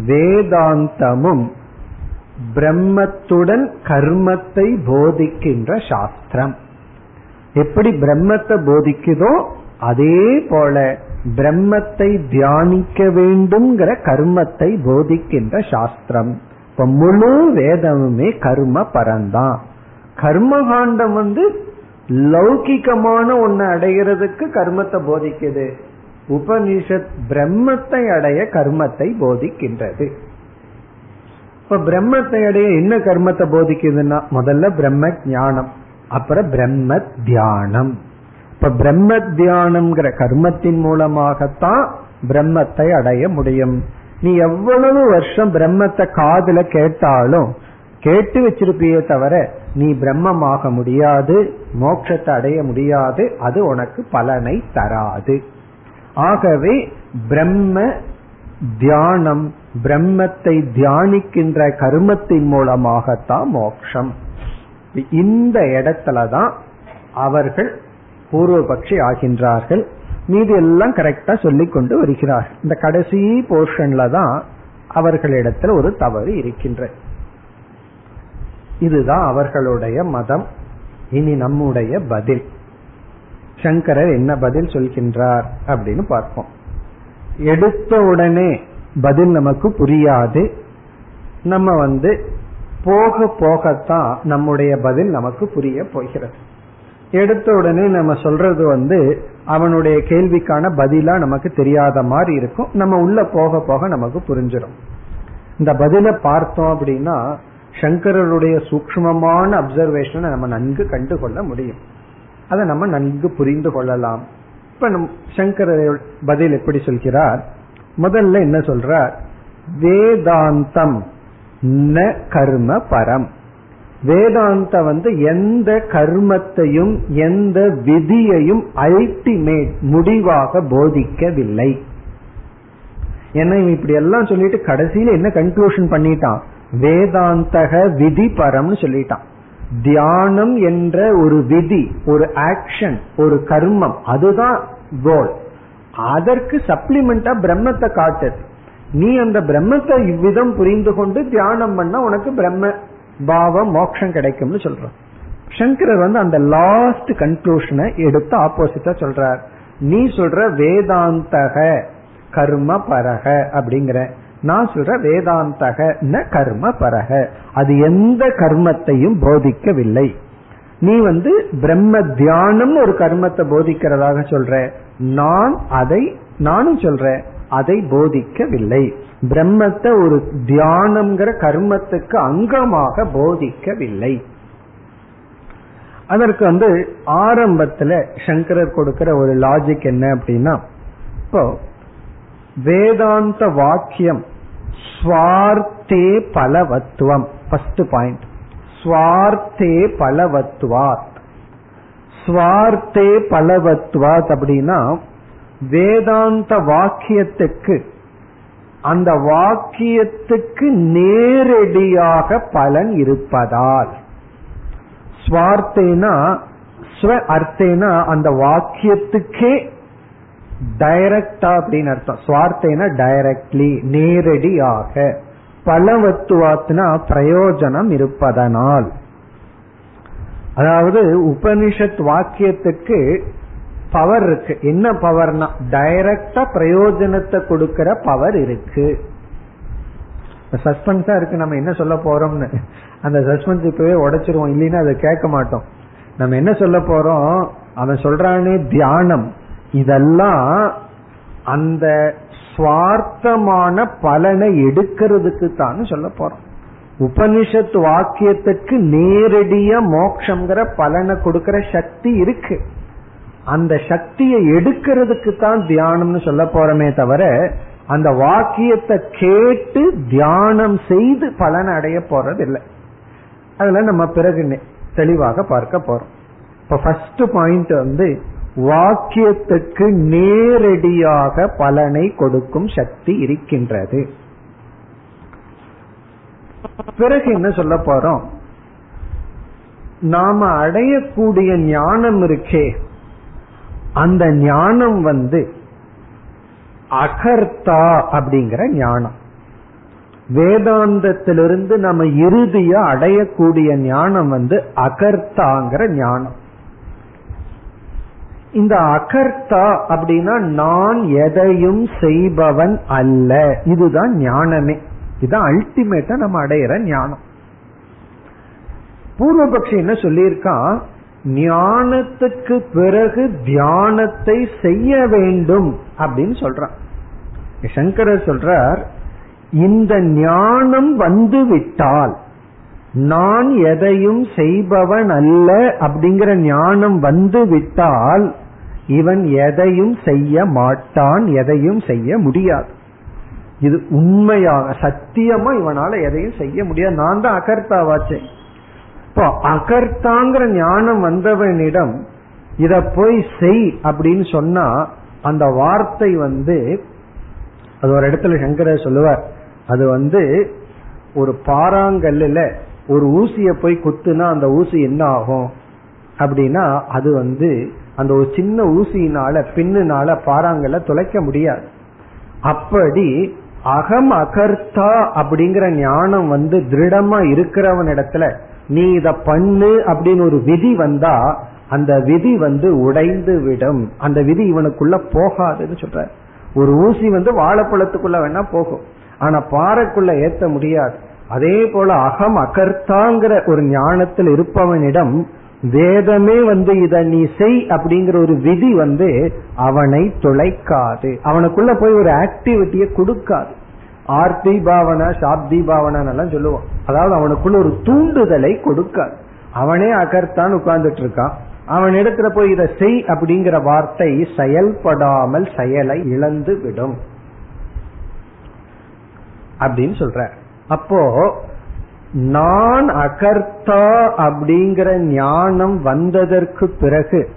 வேதாந்தமும் பிரம்மத்துடன் கர்மத்தை போதிக்கின்ற சாஸ்திரம். எப்படி பிரம்மத்தை போதிக்குதோ அதே போல பிரம்மத்தை தியானிக்க வேண்டும்ங்கிற கர்மத்தை போதிக்கின்ற சாஸ்திரம். இப்ப முழு வேதமுமே கர்ம பரந்தான் கர்மகாண்டம் வந்து லௌகிகமான ஒன்னு அடைகிறதுக்கு கர்மத்தை போதிக்குது. உபனிஷத் பிரம்மத்தை அடைய கர்மத்தை போதிக்கின்றது. இப்ப பிரம்மத்தை அடைய என்ன கர்மத்தை போதிக்குதுன்னா முதல்ல பிரம்ம ஞானம் அப்புறம் பிரம்ம தியானம் இப்ப பிரம்ம தியானம்ங்கிற கர்மத்தின் மூலமாகத்தான் பிரம்மத்தை அடைய முடியும். நீ எவ்வளவு வருஷம் பிரம்மத்தை காதுல கேட்டாலும் கேட்டு வச்சிருப்பியே தவிர நீ பிரம்மமாக முடியாது மோட்சத்தை அடைய முடியாது அது உனக்கு பலனை தராது. ஆகவே பிரம்ம தியானம் பிரம்மத்தை தியானிக்கின்ற கருமத்தின் மூலமாகத்தான் மோக்ஷம். இந்த இடத்துலதான் அவர்கள் பூர்வபக்ஷி ஆகின்றார்கள். மீது எல்லாம் கரெக்டா சொல்லி கொண்டு வருகிறார் இந்த கடைசி போர்ஷன்ல தான் அவர்களிடத்தில் ஒரு தவறு இருக்கின்ற இதுதான் அவர்களுடைய மதம். இனி நம்முடைய பதில். சங்கரர் என்ன பதில் சொல்கின்றார் அப்படின்னு பார்ப்போம். எடுத்த உடனே பதில் நமக்கு புரியாது. நம்ம வந்து போக போகத்தான் நம்முடைய பதில் நமக்கு புரிய போகிறது. எடுத்த உடனே நம்ம சொல்றது வந்து அவனுடைய கேள்விக்கான பதிலா நமக்கு தெரியாத மாதிரி இருக்கும். நம்ம உள்ள போக போக நமக்கு புரிஞ்சிடும். இந்த பதில பார்த்தோம் அப்படின்னா சங்கரருடைய சூக்மமான அப்சர்வேஷனை நம்ம நன்கு கண்டு கொள்ள முடியும். அதை நம்ம நன்கு புரிந்து கொள்ளலாம். இப்ப நம் சங்கர பதில் எப்படி சொல்கிறார்? முதல்ல என்ன சொல்றார்? வேதாந்தம் ந கர்ம பரம். வேதாந்த வந்து எந்த கர்மத்தையும் எந்த விதியையும் அல்டிமேட் முடிவாக போதிக்கவில்லை. ஏன்னா இப்படி எல்லாம் சொல்லிட்டு கடைசியில என்ன கன்க்ளூஷன் பண்ணிட்டான்? வேதாந்தக விதி பரம்னு சொல்லிட்டான். தியானம் என்ற ஒரு விதி ஒரு ஆக்ஷன் ஒரு கர்மம் அதுதான் கோல் அதற்கு சப்ளிமெண்டா பிரம்மத்தை காட்டுது. நீ அந்த பிரம்மத்தை இவ்விதம் புரிந்து கொண்டு தியானம் பண்ண உனக்கு பிரம்ம பாவம் மோட்சம் கிடைக்கும்னு சொல்றோம். சங்கரர் வந்து அந்த லாஸ்ட் கன்க்ளூஷனை எடுத்து ஆப்போசிட்டா சொல்றார். நீ சொல்ற வேதாந்தக கர்ம பரக அப்படிங்கிற நான் சொல்ற வேதாந்தக ந கர்ம பரக. அது எந்த கர்மத்தையும் போதிக்கவில்லை. நீ வந்து பிரம்ம தியானம் ஒரு கர்மத்தை போதிக்கிறதாக சொல்ற. நான் அதை நானும் சொல்றேன் அதை போதிக்கவில்லை. பிரம்மத்தை ஒரு தியானம்ங்கிற கர்மத்துக்கு அங்கமாக போதிக்கவில்லை. அதற்கு வந்து ஆரம்பத்துல சங்கரர் கொடுக்கிற ஒரு லாஜிக் என்ன அப்படின்னா இப்போ வேதாந்த வாக்கியம் ஸ்வார்த்தே பலவத்துவம். First point ஸ்வார்த்தே பலவத்துவாத். ஸ்வார்த்தே பலவத்துவாத் அப்படின்னா வேதாந்த வாக்கியத்துக்கு அந்த வாக்கியத்துக்கு நேரடியாக பலன் இருப்பதால். ஸ்வார்த்தேனா ஸ்வ அர்த்தேனா அந்த வாக்கியத்துக்கே டைரக்டா அப்படின்னு அர்த்தம். சுவார்த்தைனா டைரக்ட்லி நேரடியாக. பலவத்துவாத்னா பிரயோஜனம் இருப்பதனால். அதாவது உபனிஷத் வாக்கியத்துக்கு பவர் இருக்கு. என்ன பவர்னா டைரக்டா பிரயோஜனத்தை கொடுக்கிற பவர் இருக்கு. சஸ்பென்ஸா இருக்கு. நம்ம என்ன சொல்ல போறோம்னு. அந்த சஸ்பென்ஸ் இப்பவே உடைச்சிருவோம். இல்லைன்னா அதை கேட்க மாட்டோம். நம்ம என்ன சொல்ல போறோம்? அவன் சொல்றானே தியானம். இதெல்லாம் அந்த சுவார்த்தமான பலனை எடுக்கிறதுக்கு தான் சொல்ல போறோம். உபனிஷத் வாக்கியத்துக்கு நேரடியா மோக்ஷங்கிற பலனை கொடுக்கிற சக்தி இருக்கு. அந்த சக்தியை எடுக்கிறதுக்கு தான் தியானம்னு சொல்ல போறமே தவிர அந்த வாக்கியத்தை கேட்டு தியானம் செய்து பலன் அடைய போறது இல்லை அதுல நம்ம பிறகு தெளிவாக பார்க்க போறோம். இப்ப ஃபர்ஸ்ட் பாயிண்ட் வந்து வாக்கியத்துக்கு நேரடியாக பலனை கொடுக்கும் சக்தி இருக்கின்றது. பிறகு என்ன சொல்ல போறோம்? நாம அடையக்கூடிய ஞானம் இருக்கே. அந்த ஞானம் வந்து அகர்த்தா அப்படிங்கிற ஞானம். வேதாந்தத்திலிருந்து நம்ம இறுதியா அடையக்கூடிய ஞானம் வந்து அகர்த்தாங்கிற ஞானம். இந்த அகர்த்தா அப்படின்னா நான் எதையும் செய்பவன் அல்ல. இதுதான் ஞானமே. இதுதான் அல்டிமேட்டா நம்ம அடையிற ஞானம். பூர்வபக்ஷி என்ன சொல்லியிருக்கான் ஞானத்துக்கு பிறகு தியானத்தை செய்ய வேண்டும் அப்படின்னு சொல்றான். சங்கரர் சொல்றார் இந்த ஞானம் வந்து விட்டால் நான் எதையும் செய்பவன் அல்ல அப்படிங்கிற ஞானம் வந்து விட்டால் இவன் எதையும் செய்ய மாட்டான் எதையும் செய்ய முடியாது. இது உண்மையாக சத்தியமா இவனால எதையும் செய்ய முடியாது. நான் தான் அகர்த்தாவாச்சேன் இப்போ அகர்த்தாங்கிற ஞானம் வந்தவனிடம் இத போய் செய் அப்படின்னு சொன்னா அந்த வார்த்தை வந்து அது ஒரு இடத்துல சங்கர சொல்லுவார். அது வந்து ஒரு பாறாங்கல்ல ஒரு ஊசிய போய் குத்துனா அந்த ஊசி என்ன ஆகும்? அப்படின்னா அது வந்து அந்த ஒரு சின்ன ஊசியினால பின்னுனால பாறாங்கல்ல துளைக்க முடியாது. அப்படி அகம் அகர்த்தா அப்படிங்கிற ஞானம் வந்து திருடமா இருக்கிறவன் இடத்துல நீ இத பண்ணு அப்படின்னு ஒரு விதி வந்தா அந்த விதி வந்து உடைந்து விடும். அந்த விதி இவனுக்குள்ள போகாதுன்னு சொல்ற ஒரு ஊசி வந்து வாழைப்பழத்துக்குள்ள வேணா போகும். ஆனா பாறைக்குள்ள ஏத்த முடியாது. அதே போல அகம் அகர்த்தாங்கிற ஒரு ஞானத்தில் இருப்பவனிடம் வேதமே வந்து இத நீ செய் அப்படிங்கிற ஒரு விதி வந்து அவனை தொலைக்காது. அவனுக்குள்ள போய் ஒரு ஆக்டிவிட்டியை கொடுக்காது. ஆர்த்தி பாவனை சாப்தி பாவனை எல்லாம் சொல்லுவான் அதாவது அவனுக்குள்ள ஒரு தூண்டுதலை கொடுக்காது. அவனே அகர்த்தான் உட்கார்ந்துட்டு இருக்கான் அவன் இடத்துல போய் இதை செய் அப்படிங்கிற வார்த்தை செயல்படாமல் செயலை இழந்து விடும் அப்படின்னு சொல்ற அப்போ நான் அகர்த்தா அப்படிங்கிற ஞானம் வந்ததற்கு பிறகு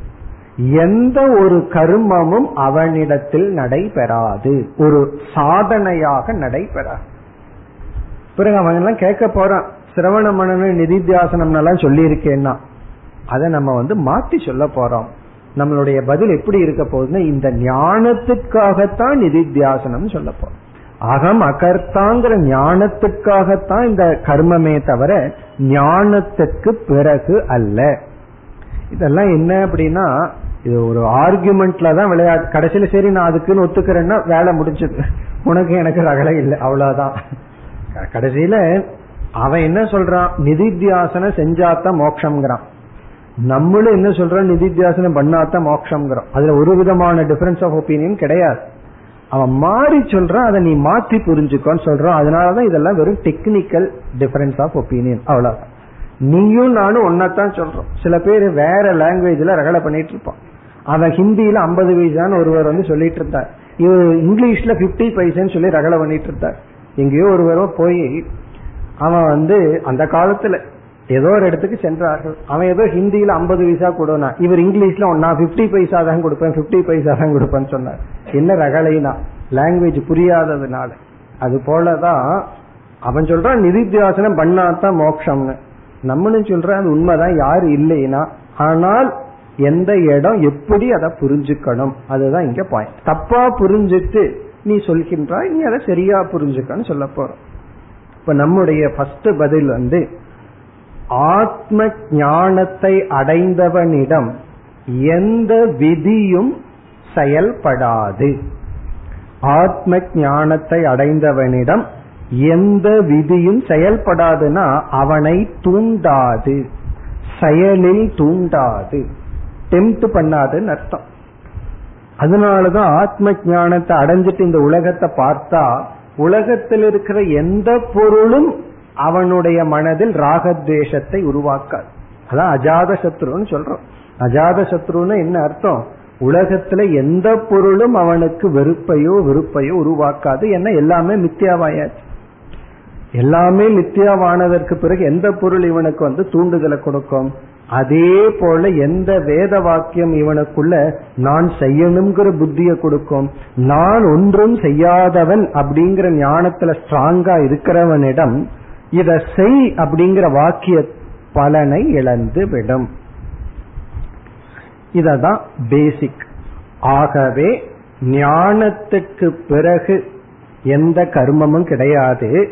எந்த ஒரு கர்மமும் அவனிடத்தில் நடைபெறாது. ஒரு சாதனையாக நடைபெறாது. பிறகு அவன் எல்லாம் கேட்க போறான் சிரவண மனன நிதித்தியாசனம் எல்லாம் சொல்லி இருக்கேன்னா அதை நம்ம வந்து மாத்தி சொல்ல போறோம். நம்மளுடைய பதில் எப்படி இருக்க போகுதுன்னா இந்த ஞானத்துக்காகத்தான் நிதித்தியாசனம் சொல்ல போறோம். அகம் அகர்த்தாங்கிற ஞானத்துக்காகத்தான் இந்த கர்மமே தவிர ஞானத்துக்கு பிறகு அல்ல. இதெல்லாம் என்ன அப்படின்னா இது ஒரு ஆர்குமெண்ட்ல தான் விளையாட்டு. கடைசியில சரி நான் அதுக்குன்னு ஒத்துக்கிறேன்னா வேலை முடிஞ்சது. உனக்கு எனக்கு ரகலை இல்லை அவ்வளவுதான். கடைசியில அவன் என்ன சொல்றான்? நிதித்தியாசனம் செஞ்சாத்தான் மோட்சம்ங்கிறான் நம்மளும் என்ன சொல்றோம்? நிதித்தியாசனம் பண்ணாதான் மோட்சம்ங்கிறோம் அதுல ஒரு விதமான டிஃபரன்ஸ் ஆஃப் ஒப்பீனியன் கிடையாது. அவன் மாறி சொல்றான் அதை நீ மாற்றி புரிஞ்சுக்கோன்னு சொல்றான். அதனாலதான் இதெல்லாம் வெறும் டெக்னிக்கல் டிஃபரன்ஸ் ஆஃப் ஒப்பீனியன் அவ்வளவுதான். நீயும் நானும் ஒன்னதான் சொல்றோம். சில பேர் வேற லாங்குவேஜ்ல ரகலை பண்ணிட்டு இருப்பான். அவன் ஹிந்தியில ஐம்பது வயசான ஒருவர் வந்து சொல்லிட்டு இருந்தார். இவர் இங்கிலீஷ்ல பிப்டி பைசன்னு சொல்லி ரகலை பண்ணிட்டு இருந்தார். எங்கேயோ ஒருவரோ போய் அவன் வந்து அந்த காலத்துல ஏதோ ஒரு இடத்துக்கு சென்றார்கள். அவன் ஏதோ ஹிந்தியில ஐம்பது பைசா கொடுனா இவர் இங்கிலீஷ்ல நான் பிப்டி பைசா தான் கொடுப்பேன் பிப்டி பைசா தான் கொடுப்பேன்னு சொன்னார். என்ன ரகலைனா லாங்குவேஜ் புரியாததுனால. அது போலதான் அவன் சொல்றான் நிதித்தியாசனம் பண்ணாதான் மோட்சம்னு. நம்மளும் சொல்ற அது உண்மைதான் யாரு இல்லைன்னா ஆனால் எந்த இடம் எப்படி அதை புரிஞ்சுக்கணும்? அதுதான் இங்க பாயிண்ட் தப்பா புரிஞ்சுட்டு நீ சொல்கின்றாய் நீ அதை சரியா புரிஞ்சுக்கணும் சொல்ல போறோம். இப்ப நம்முடைய ஃபர்ஸ்ட் பதில் வந்து ஆத்ம ஞானத்தை அடைந்தவனிடம் எந்த விதியும் செயல்படாது. ஆத்ம ஞானத்தை அடைந்தவனிடம் எந்த விதியும் செயல்படாதுன்னா அவனை தூண்டாது. செயலில் தூண்டாது. டெம்ட் பண்ணாதுன்னு அர்த்தம். அதனாலதான் ஆத்ம ஞானத்தை அடைஞ்சிட்டு இந்த உலகத்தை பார்த்தா உலகத்தில் இருக்கிற எந்த பொருளும் அவனுடைய மனதில் ராகத்வேஷத்தை உருவாக்காது. அதான் அஜாத சத்ருன்னு சொல்றோம். அஜாத சத்ருன்னு என்ன அர்த்தம்? உலகத்துல எந்த பொருளும் அவனுக்கு வெறுப்பையோ வெறுப்பையோ உருவாக்காது. என்ன? எல்லாமே மித்தியாவாயாச்சு. எல்லாமே மித்தியாவானதற்கு பிறகு எந்த பொருள் இவனுக்கு வந்து தூண்டுதலை கொடுக்கும்? அதே போல எந்த வேத வாக்கியம் இவனுக்குள்ள நான் செய்யணுங்கிற புத்திய கொடுக்கும்? நான் ஒன்றும் செய்யாதவன் அப்படிங்கிற ஞானத்துல ஸ்ட்ராங்கா இருக்கிறவனிடம் இத செய் அப்படிங்கிற வாக்கிய பலனை இழந்து விடும். இததான் பேசிக் ஆகவே ஞானத்துக்கு பிறகு எந்த கர்மமும் கிடையாது.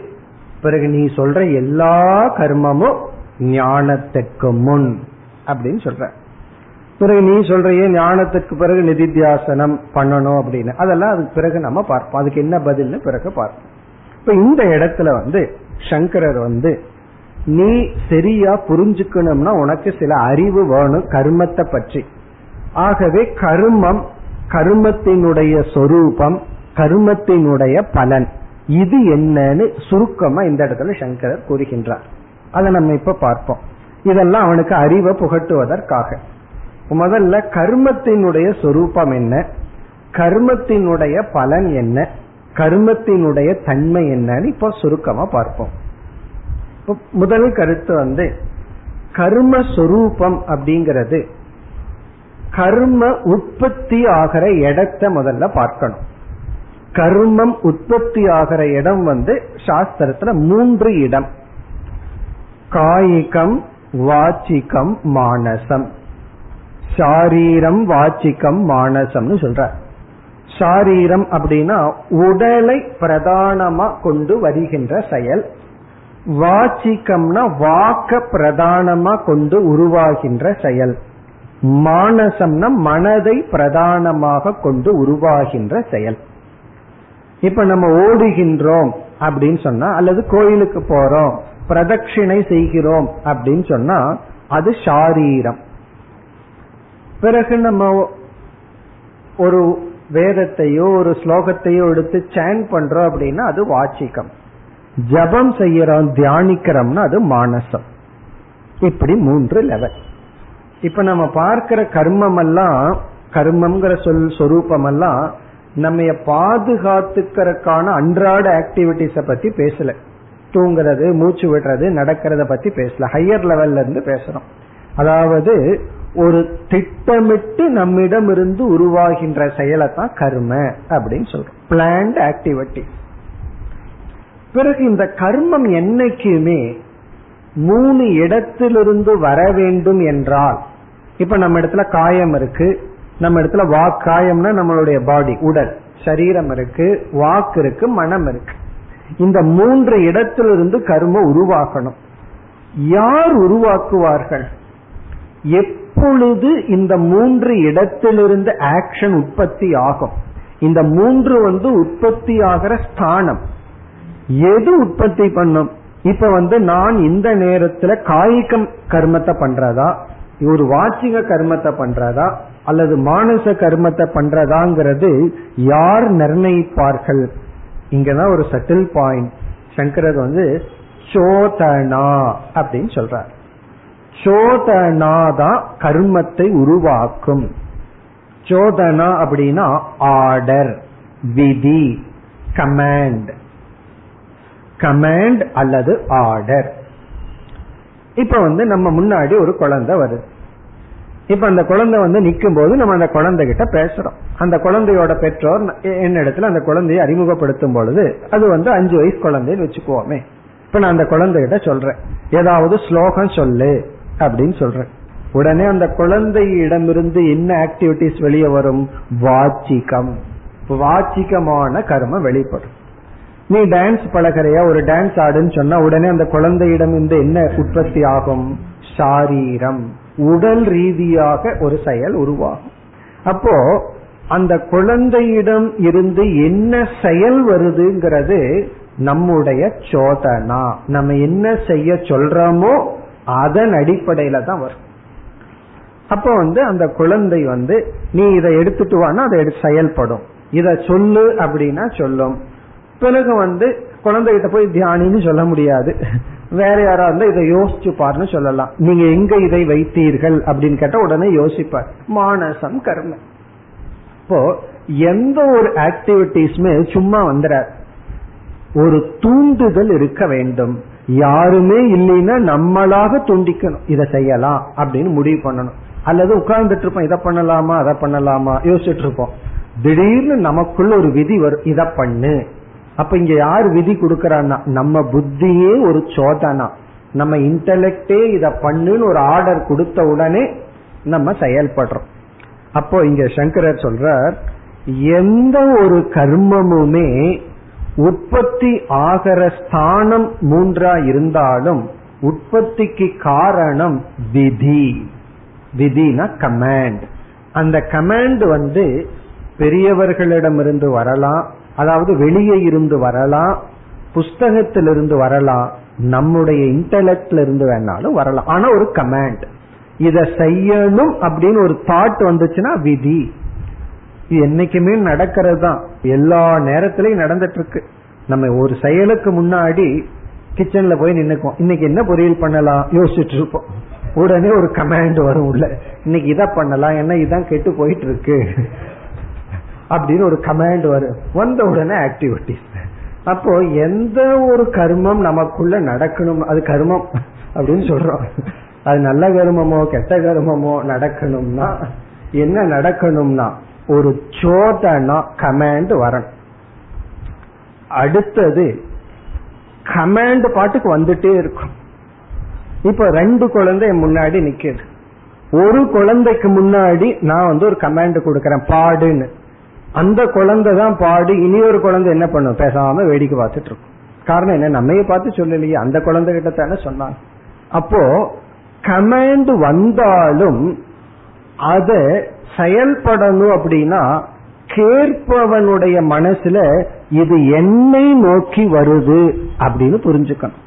பிறகு நீ சொல்ற எல்லா கர்மமும் ஞானத்துக்கு முன் அப்படின்னு சொல்ற. பிறகு நீ சொல்றையே ஞானத்துக்கு பிறகு நிதித்தியாசனம் பண்ணணும் அப்படின்னு. அதெல்லாம் அதுக்கு பிறகு நம்ம பார்ப்போம். அதுக்கு என்ன பதில்னு பிறகு பார்ப்போம். இப்ப இந்த இடத்துல வந்து சங்கரர் வந்து நீ சரியா புரிஞ்சுக்கணும்னா உனக்கு சில அறிவு வேணும் கர்மத்தை பற்றி. ஆகவே கர்மம் கர்மத்தினுடைய சொரூபம் கர்மத்தினுடைய பலன். இது என்னன்னு சுருக்கமா இந்த இடத்துல சங்கரர் கூறுகின்றார். அதை நம்ம இப்ப பார்ப்போம். இதெல்லாம் அவனுக்கு அறிவை புகட்டுவதற்காக. முதல்ல கர்மத்தினுடைய சொரூபம் என்ன? கர்மத்தினுடைய பலன் என்ன? கர்மத்தினுடைய தன்மை என்னன்னு இப்ப சுருக்கமா பார்ப்போம். முதல் கருத்து வந்து கர்ம சொரூபம் அப்படிங்கிறது கர்ம உற்பத்தி ஆகிற இடத்தை முதல்ல பார்க்கணும். கர்மம் உற்பத்தி ஆகிற இடம் வந்து சாஸ்திரத்துல மூன்று இடம். காயிகம் வாச்சிகம் மானசம். சாரீரம் வாச்சிகம் மானசம்னு சொல்ற சாரீரம் அப்படின்னா உடலை பிரதானமா கொண்டு வருகின்ற செயல். வாச்சிக்கம்னா வாக்க பிரதானமா கொண்டு உருவாகின்ற செயல். மானசம்னா மனதை பிரதானமாக கொண்டு உருவாகின்ற செயல். இப்ப நம்ம ஓடுகின்றோம் அப்படின்னு சொன்னா அல்லது கோயிலுக்கு போறோம் பிரதட்சிணை செய்கிறோம் அப்படின்னு சொன்னா அது ஷாரீரம் பிறகு நம்ம ஒரு வேதத்தையோ ஒரு ஸ்லோகத்தையோ எடுத்து சேன் பண்றோம் அப்படின்னா அது வாச்சிக்கம். ஜபம் செய்யறோம் தியானிக்கிறோம்னா அது மானசம். இப்படி மூன்று லெவல் இப்ப நம்ம பார்க்கிற கர்மம் எல்லாம் கர்மம்ங்கிற சொல் சொரூபம் எல்லாம் நம்ம பாதுகாத்துக்கிறதுக்கான அன்றாட ஆக்டிவிட்டிஸ பத்தி பேசல. தூங்குறது மூச்சு விடுறது நடக்கிறத பத்தி பேசல. ஹையர் லெவல்ல இருந்து பேசுறோம். அதாவது ஒரு திட்டமிட்டு நம்மிடம் இருந்து உருவாகின்ற செயலை தான் கர்ம அப்படின்னு சொல்றோம். பிளான்ட் ஆக்டிவிட்டி பிறகு இந்த கர்மம் என்னைக்குமே மூணு இடத்திலிருந்து வர வேண்டும் என்றால் இப்ப நம்ம இடத்துல காயம் இருக்கு நம்ம இடத்துல வாக் காயம்னா நம்மளுடைய பாடி உடல் சரீரம் இருக்கு வாக்கு இருக்கு மனம் இருக்கு. இந்த மூன்று இடத்திலிருந்து கர்ம உருவாக்கணும். யார் உருவாக்குவார்கள்? எப்பொழுது இந்த மூன்று இடத்திலிருந்து ஆக்ஷன் உற்பத்தி ஆகும்? இந்த மூன்று வந்து உற்பத்தி ஆகிற ஸ்தானம். எது உற்பத்தி பண்ணும்? இப்ப வந்து நான் இந்த நேரத்துல காய்கம் கர்மத்தை பண்றதா? ஒரு வாச்சிக கர்மத்தை பண்றதா? அல்லது மானச கர்மத்தை பண்றதாங்கிறது யார் நிர்ணயிப்பார்கள்? இங்கதான் ஒரு சட்டில் பாயிண்ட் சங்கரர் வந்து சோதனா அப்படின்னு சொல்றார். சோதனா தான் கர்மத்தை உருவாக்கும். சோதனா அப்படின்னா ஆர்டர் விதி கமாண்ட் கமாண்ட் அல்லது ஆர்டர் இப்ப வந்து நம்ம முன்னாடி ஒரு குழந்தை வருது. இப்ப அந்த குழந்தை வந்து நிற்கும் போது நம்ம அந்த குழந்தை கிட்ட பேசுறோம். அந்த குழந்தையோட பெற்றோர் என்ன இடத்துல அந்த குழந்தையை அறிமுகப்படுத்தும் பொழுது அது வந்து அஞ்சு வயசு குழந்தைன்னு வச்சுக்குவோமே. இப்ப நான் அந்த குழந்தைகிட்ட சொல்றேன். ஏதாவது ஸ்லோகம் சொல்லு. அப்படின்னு சொல்றேன். உடனே அந்த குழந்தையிடமிருந்து என்ன ஆக்டிவிட்டிஸ் வெளியே வரும்? வாச்சிகம். வாச்சிகமான கர்மம் வெளிப்படும். நீ டான்ஸ் பழகிறையா? ஒரு டான்ஸ் ஆடுன்னு சொன்னா உடனே அந்த குழந்தையிடம் இருந்து என்ன உற்பத்தி ஆகும்? சாரீரம் உடல் ரீதியாக ஒரு செயல் உருவாகும். அப்போ அந்த குழந்தையிடம் இருந்து என்ன செயல் வருதுங்கிறது நம்முடைய சோதனா. நம்ம என்ன செய்ய சொல்றோமோ அதன் அடிப்படையில தான் வரும். அப்போ வந்து அந்த குழந்தை வந்து நீ இதை எடுத்துட்டு வானா அதை செயல்படும். இத சொல்லு அப்படின்னா சொல்லும். பிறகு வந்து குழந்தைகிட்ட போய் தியானின்னு சொல்ல முடியாது. வேற யாரா இருந்தா இதை யோசிச்சு பாருன்னு சொல்லலாம். நீங்க எங்க இதை வைத்தீர்கள்? அப்படின்னு கேட்டா உடனே யோசிப்பார். மானசம் கர்ம. இப்போ எந்த ஒரு ஆக்டிவிட்டிஸுமே சும்மா வந்துடாது ஒரு தூண்டுதல் இருக்க வேண்டும். யாருமே இல்லைன்னா நம்மளாக துண்டிக்கணும். இதை செய்யலாம் அப்படின்னு முடிவு பண்ணணும். அல்லது உட்கார்ந்துட்டு இருப்போம் இதை பண்ணலாமா அதை பண்ணலாமா யோசிச்சுட்டு இருப்போம். திடீர்னு நமக்குள்ள ஒரு விதி வரும் இதை பண்ணு. அப்ப இங்க யார் விதி கொடுக்கறான்னா நம்ம புத்தியே ஒரு சோதனா. நம்ம இன்டலெக்டே இத பண்ணுன்னு ஒரு ஆர்டர் கொடுத்த உடனே நம்ம செயல்படுறோம். அப்போ இங்க சங்கரர் சொல்றார் எந்த ஒரு கர்மமுமே உற்பத்தி ஆகிற ஸ்தானம் மூன்றா இருந்தாலும் உற்பத்திக்கு காரணம் விதி. விதினா கமாண்ட் அந்த கமாண்ட் வந்து பெரியவர்களிடமிருந்து வரலாம் அதாவது வெளியே இருந்து வரலாம் புஸ்தகத்திலிருந்து வரலாம் நம்முடைய இன்டலெக்ட்ல இருந்து வேணாலும் வரலாம். ஆனா ஒரு கமாண்ட் இத செய்யணும் அப்படின்னு ஒரு தாட் வந்துச்சுன்னா விதி. இது என்னைக்குமே நடக்கிறது தான் எல்லா நேரத்திலையும் நடந்துட்டு இருக்கு நம்ம ஒரு செயலுக்கு முன்னாடி கிச்சன்ல போய் நின்னுக்கோம் இன்னைக்கு என்ன பொரியல் பண்ணலாம்? யோசிச்சுட்டு இருப்போம் உடனே ஒரு கமாண்ட் வரும் உள்ள. இன்னைக்கு இதை பண்ணலாம். என்ன இதான் கெட்டு போயிட்டு இருக்கு அப்படின்னு ஒரு கமாண்ட் வரும். வந்த உடனே ஆக்டிவிட்டிஸ் அப்போ எந்த ஒரு கர்மம் நமக்குள்ள நடக்கணும். அது கர்மம் அப்படின்னு சொல்றோம். அது நல்ல கர்மமோ கெட்ட கர்மமோ நடக்கணும்னா என்ன நடக்கணும்னா ஒரு சோதனா கமாண்ட் வரணும். அடுத்தது கமாண்ட் பாட்டுக்கு வந்துட்டே இருக்கும். இப்ப ரெண்டு குழந்தை முன்னாடி நிக்குது. ஒரு குழந்தைக்கு முன்னாடி நான் வந்து ஒரு கமாண்ட் கொடுக்கறேன் பாடுன்னு. அந்த குழந்தை தான் பாடு இனி ஒரு குழந்தை என்ன பண்ணும்? பேசாம வேடிக்கை பார்த்துட்டு இருக்கும். காரணம் என்ன? நம்மைய பார்த்து சொல்லலையே அந்த குழந்தை கிட்ட தானே சொன்னாங்க. அப்போ கமாண்ட் வந்தாலும் அத செயல்படணும் அப்படின்னா கேட்பவனுடைய மனசுல இது என்னை நோக்கி வருது அப்படின்னு புரிஞ்சுக்கணும்.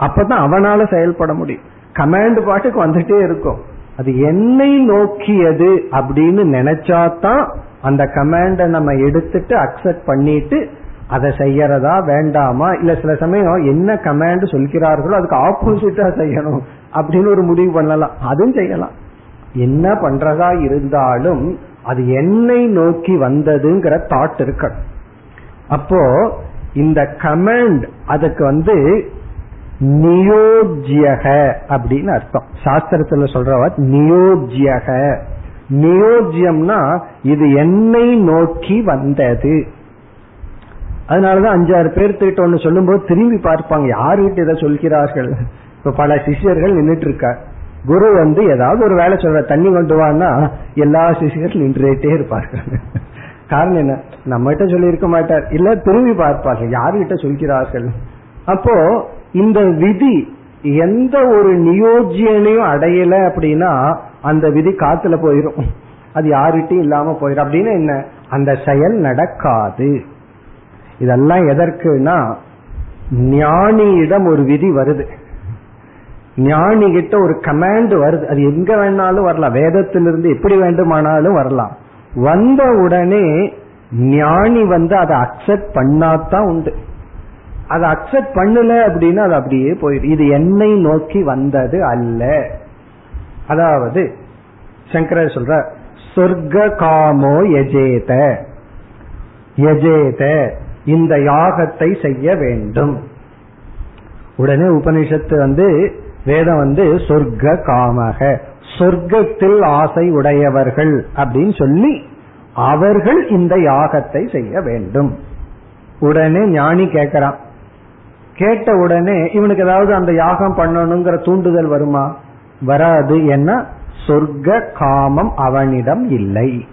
அப்பதான் அவனால செயல்பட முடியும். கமாண்ட் பாட்டுக்கு வந்துட்டே இருக்கும். அது என்னை நோக்கியது அப்படின்னு நினைச்சாதான் அந்த கமாண்ட நம்ம எடுத்துட்டு அக்செப்ட் பண்ணிட்டு அதை செய்யறதா வேண்டாமா? இல்ல சில சமயம் என்ன கமாண்ட் சொல்கிறார்களோ அதுக்கு ஆப்போசிட்டா செய்யணும் அப்படின்னு ஒரு முடிவு பண்ணலாம். அதுவும் செய்யலாம். என்ன பண்றதா இருந்தாலும் அது என்னை நோக்கி வந்ததுங்கிற தாட் இருக்கணும். அப்போ இந்த கமெண்ட் அதுக்கு வந்து நியோஜ்யக அப்படின்னு அர்த்தம். சாஸ்திரத்துல சொல்ற நியோஜ்யக. நியோஜ்யம்னா இது என்னை நோக்கி வந்தது. அதனாலதான் அஞ்சாறு பேர் ஒன்னு சொல்லும் போது திரும்பி பார்ப்பாங்க. யாருகிட்ட இதை சொல்கிறார்கள்? இப்ப பல சிஷியர்கள் நின்றுட்டு இருக்கா குரு வந்து ஏதாவது ஒரு வேலை சொல்ற தண்ணி கொண்டு வான்னா எல்லா சிஷியர்கள் நின்றுட்டே இருப்பார்கள். காரணம் என்ன? நம்ம கிட்ட சொல்லி இருக்க மாட்டார். இல்ல திரும்பி பார்ப்பார்கள். யாருகிட்ட சொல்கிறார்கள்? அப்போ இந்த விதி எந்த ஒரு நியோஜியனையும் அடையல அப்படின்னா அந்த விதி காத்துல போயிரும். அது யாருகிட்டையும் இல்லாம போயிடும் அப்படின்னு என்ன? அந்த செயல் நடக்காது. இதெல்லாம் எதற்குனா ஞானியிடம் ஒரு விதி வருது. ஞானி கிட்ட ஒரு கமாண்ட் வருது. அது எங்க வேணாலும் வரலாம். வேதத்திலிருந்து எப்படி வேண்டுமானாலும் வரலாம். வந்த உடனே ஞானி வந்து அதை அக்செப்ட் பண்ணாதான் உண்டு. அதை அக்செப்ட் பண்ணல அப்படின்னா அது அப்படியே போயிடும். இது என்னை நோக்கி வந்தது அல்ல. அதாவது சங்கரர் சொல்ற சொர்க்க காமோ எஜேத எஜேத இந்த யாகத்தை செய்ய வேண்டும். உடனே உபனிஷத்து வந்து வேதம் வந்து சொர்க்க காமக. சொர்க்கத்தில் ஆசை உடையவர்கள் அப்படின்னு சொல்லி அவர்கள் இந்த யாகத்தை செய்ய வேண்டும். உடனே ஞானி கேட்கிறான். கேட்ட உடனே இவனுக்கு ஏதாவது அந்த யாகம் பண்ணணுங்கிற தூண்டுதல் வருமா? வராது. என்ன சொர்க்க காமம் அவனிடம் இல்லை.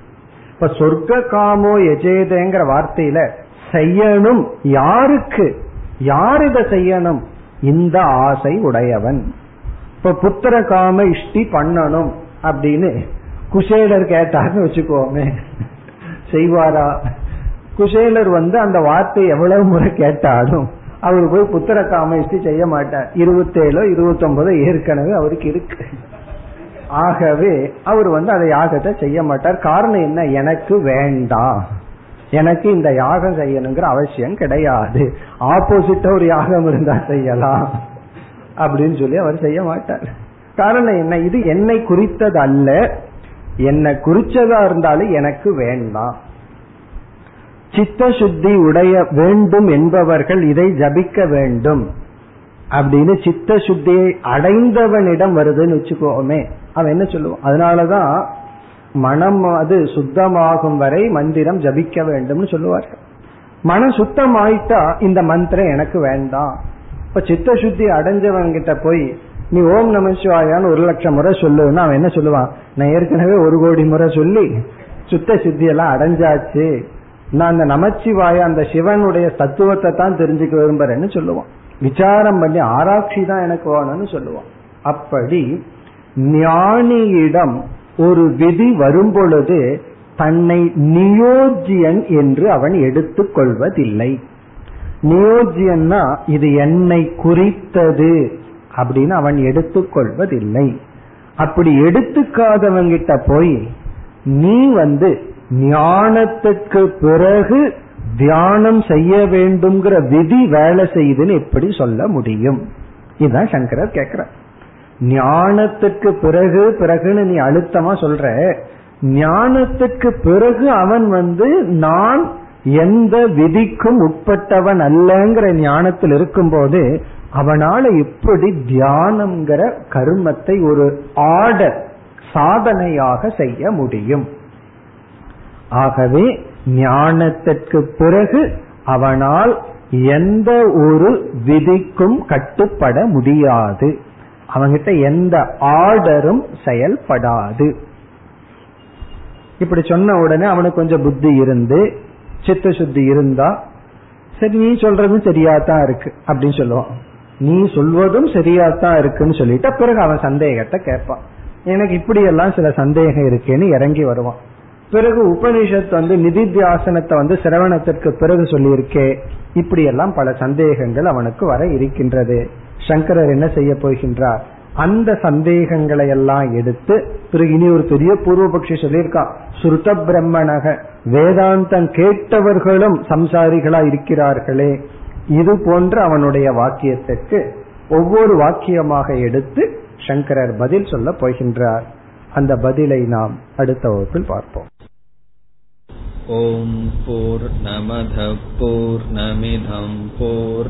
இப்ப சொர்க்க காமோ எஜேதேங்கிற வார்த்தையில செய்யணும் யாருக்கு? யார் இதை செய்யணும்? இந்த ஆசை உடையவன். இப்ப புத்திர காம இஷ்டி பண்ணணும் அப்படின்னு குசேலர் கேட்டார்னு வச்சுக்கோமே. செய்வாரா? குசேலர் வந்து அந்த வார்த்தை எவ்வளவு முறை கேட்டாலும் அவர் போய் புத்திர காம இஷ்டி செய்ய மாட்டார். இருபத்தேழோ இருபத்தொன்பதோ ஏற்கனவே அவருக்கு இருக்கு. ஆகவே அவர் வந்து அதை யாகத்தை செய்ய மாட்டார். காரணம் என்ன? எனக்கு வேண்டாம் எனக்கு இந்த யாகம் செய்யணுங்கிற அவசியம் கிடையாது. ஆப்போசிட்டா ஒரு யாகம் இருந்தா செய்யலாம். அப்படின்னு சொல்லி அவர் செய்ய மாட்டார். காரணம் என்ன? இது என்னை குறித்தது அல்ல என்னை குறிச்சதா இருந்தாலும் எனக்கு வேண்டாம். சித்த சுத்தி உடைய வேண்டும் என்பவர்கள் இதை ஜபிக்க வேண்டும். அப்படின்னு சித்த சுத்தியை அடைந்தவனிடம் வருதுன்னு வச்சுக்கோமே. அவன் என்ன சொல்லுவான்? அதனாலதான் மனம் அது சுத்தமாகும் வரை மந்திரம் ஜபிக்க வேண்டும்னு சொல்லுவார்கள். மனம் சுத்தமாயிட்டா இந்த மந்திரம் எனக்கு வேண்டாம். இப்ப சித்த சுத்தி அடைஞ்சவன் கிட்ட போய் நீ ஓம் நமசிவாயான்னு ஒரு லட்சம் முறை சொல்லுன்னா அவன் என்ன சொல்லுவான்? நான் ஏற்கனவே ஒரு கோடி முறை சொல்லி சுத்த சித்தி எல்லாம் அடைஞ்சாச்சு. நான் அந்த நமச்சிவாய அந்த சிவனுடைய தத்துவத்தை தான் தெரிஞ்சுக்க விரும்புறேன்னு சொல்லுவான். விசாரம் பண்ணி ஆராய்ச்சி தான் எனக்கு வேணும்னு சொல்லுவான். அப்படி ஞானியிடம் ஒரு விதி வரும் பொழுது தன்னை நியோஜியன் என்று அவன் எடுத்துக் கொள்வதில்லை நியோஜியன்னா இது என்னை குறித்தது அப்படின்னு அவன் எடுத்துக்கொள்வதில்லை. அப்படி எடுத்துக்காதவங்கிட்ட போய் நீ வந்து ஞானத்துக்கு பிறகு தியானம் செய்ய வேண்டும்ங்கிற விதி வேலை செய்யுதுன்னு எப்படி சொல்ல முடியும்? இதுதான் சங்கரர் கேக்குற ஞானத்துக்கு பிறகு பிறகுன்னு நீ அழுத்தமா சொல்ற ஞானத்துக்கு பிறகு அவன் வந்து நான் எந்த விதிக்கும் உட்பட்டவன் அல்லங்கிற ஞானத்தில் இருக்கும்போது அவனால எப்படி தியானம்ங்கிற கருமத்தை ஒரு ஆர்டர் சாதனையாக செய்ய முடியும். ஆகவே ஞானத்திற்கு பிறகு அவனால் எந்த ஒரு விதிக்கும் கட்டுப்பட முடியாது. அவங்கிட்ட எந்த ஆர்டரும் செயல்படாது. இப்படி சொன்ன உடனே அவனுக்கு கொஞ்சம் புத்தி இருந்து சித்த சுத்தி இருந்தா சரி நீ சொல்றதும் சரியா தான் இருக்கு அப்படின்னு சொல்லுவான். நீ சொல்வதும் சரியா தான் இருக்குன்னு சொல்லிட்டு பிறகு அவன் சந்தேகத்தை கேட்பான். எனக்கு இப்படி எல்லாம் சில சந்தேகம் இருக்கேன்னு இறங்கி வருவான். பிறகு உபனிஷத் வந்து நிதித்தியாசனத்தை வந்து சிரவணத்திற்கு பிறகு சொல்லியிருக்கே இப்படி எல்லாம் பல சந்தேகங்கள் அவனுக்கு வர இருக்கின்றது. சங்கரர் என்ன செய்ய போகின்றார்? அந்த சந்தேகங்களை எல்லாம் எடுத்து பிறகு இனி ஒரு பெரிய பூர்வபக்ஷி சொல்லியிருக்கான் சுருத்த பிரம்மணக வேதாந்தம் கேட்டவர்களும் சம்சாரிகளா இருக்கிறார்களே இது போன்ற அவனுடைய வாக்கியத்திற்கு ஒவ்வொரு வாக்கியமாக எடுத்து சங்கரர் பதில் சொல்ல போகின்றார். அந்த பதிலை நாம் அடுத்த வகுப்பில் பார்ப்போம். ஓம் போர் நமத போர் நமிதம் போர்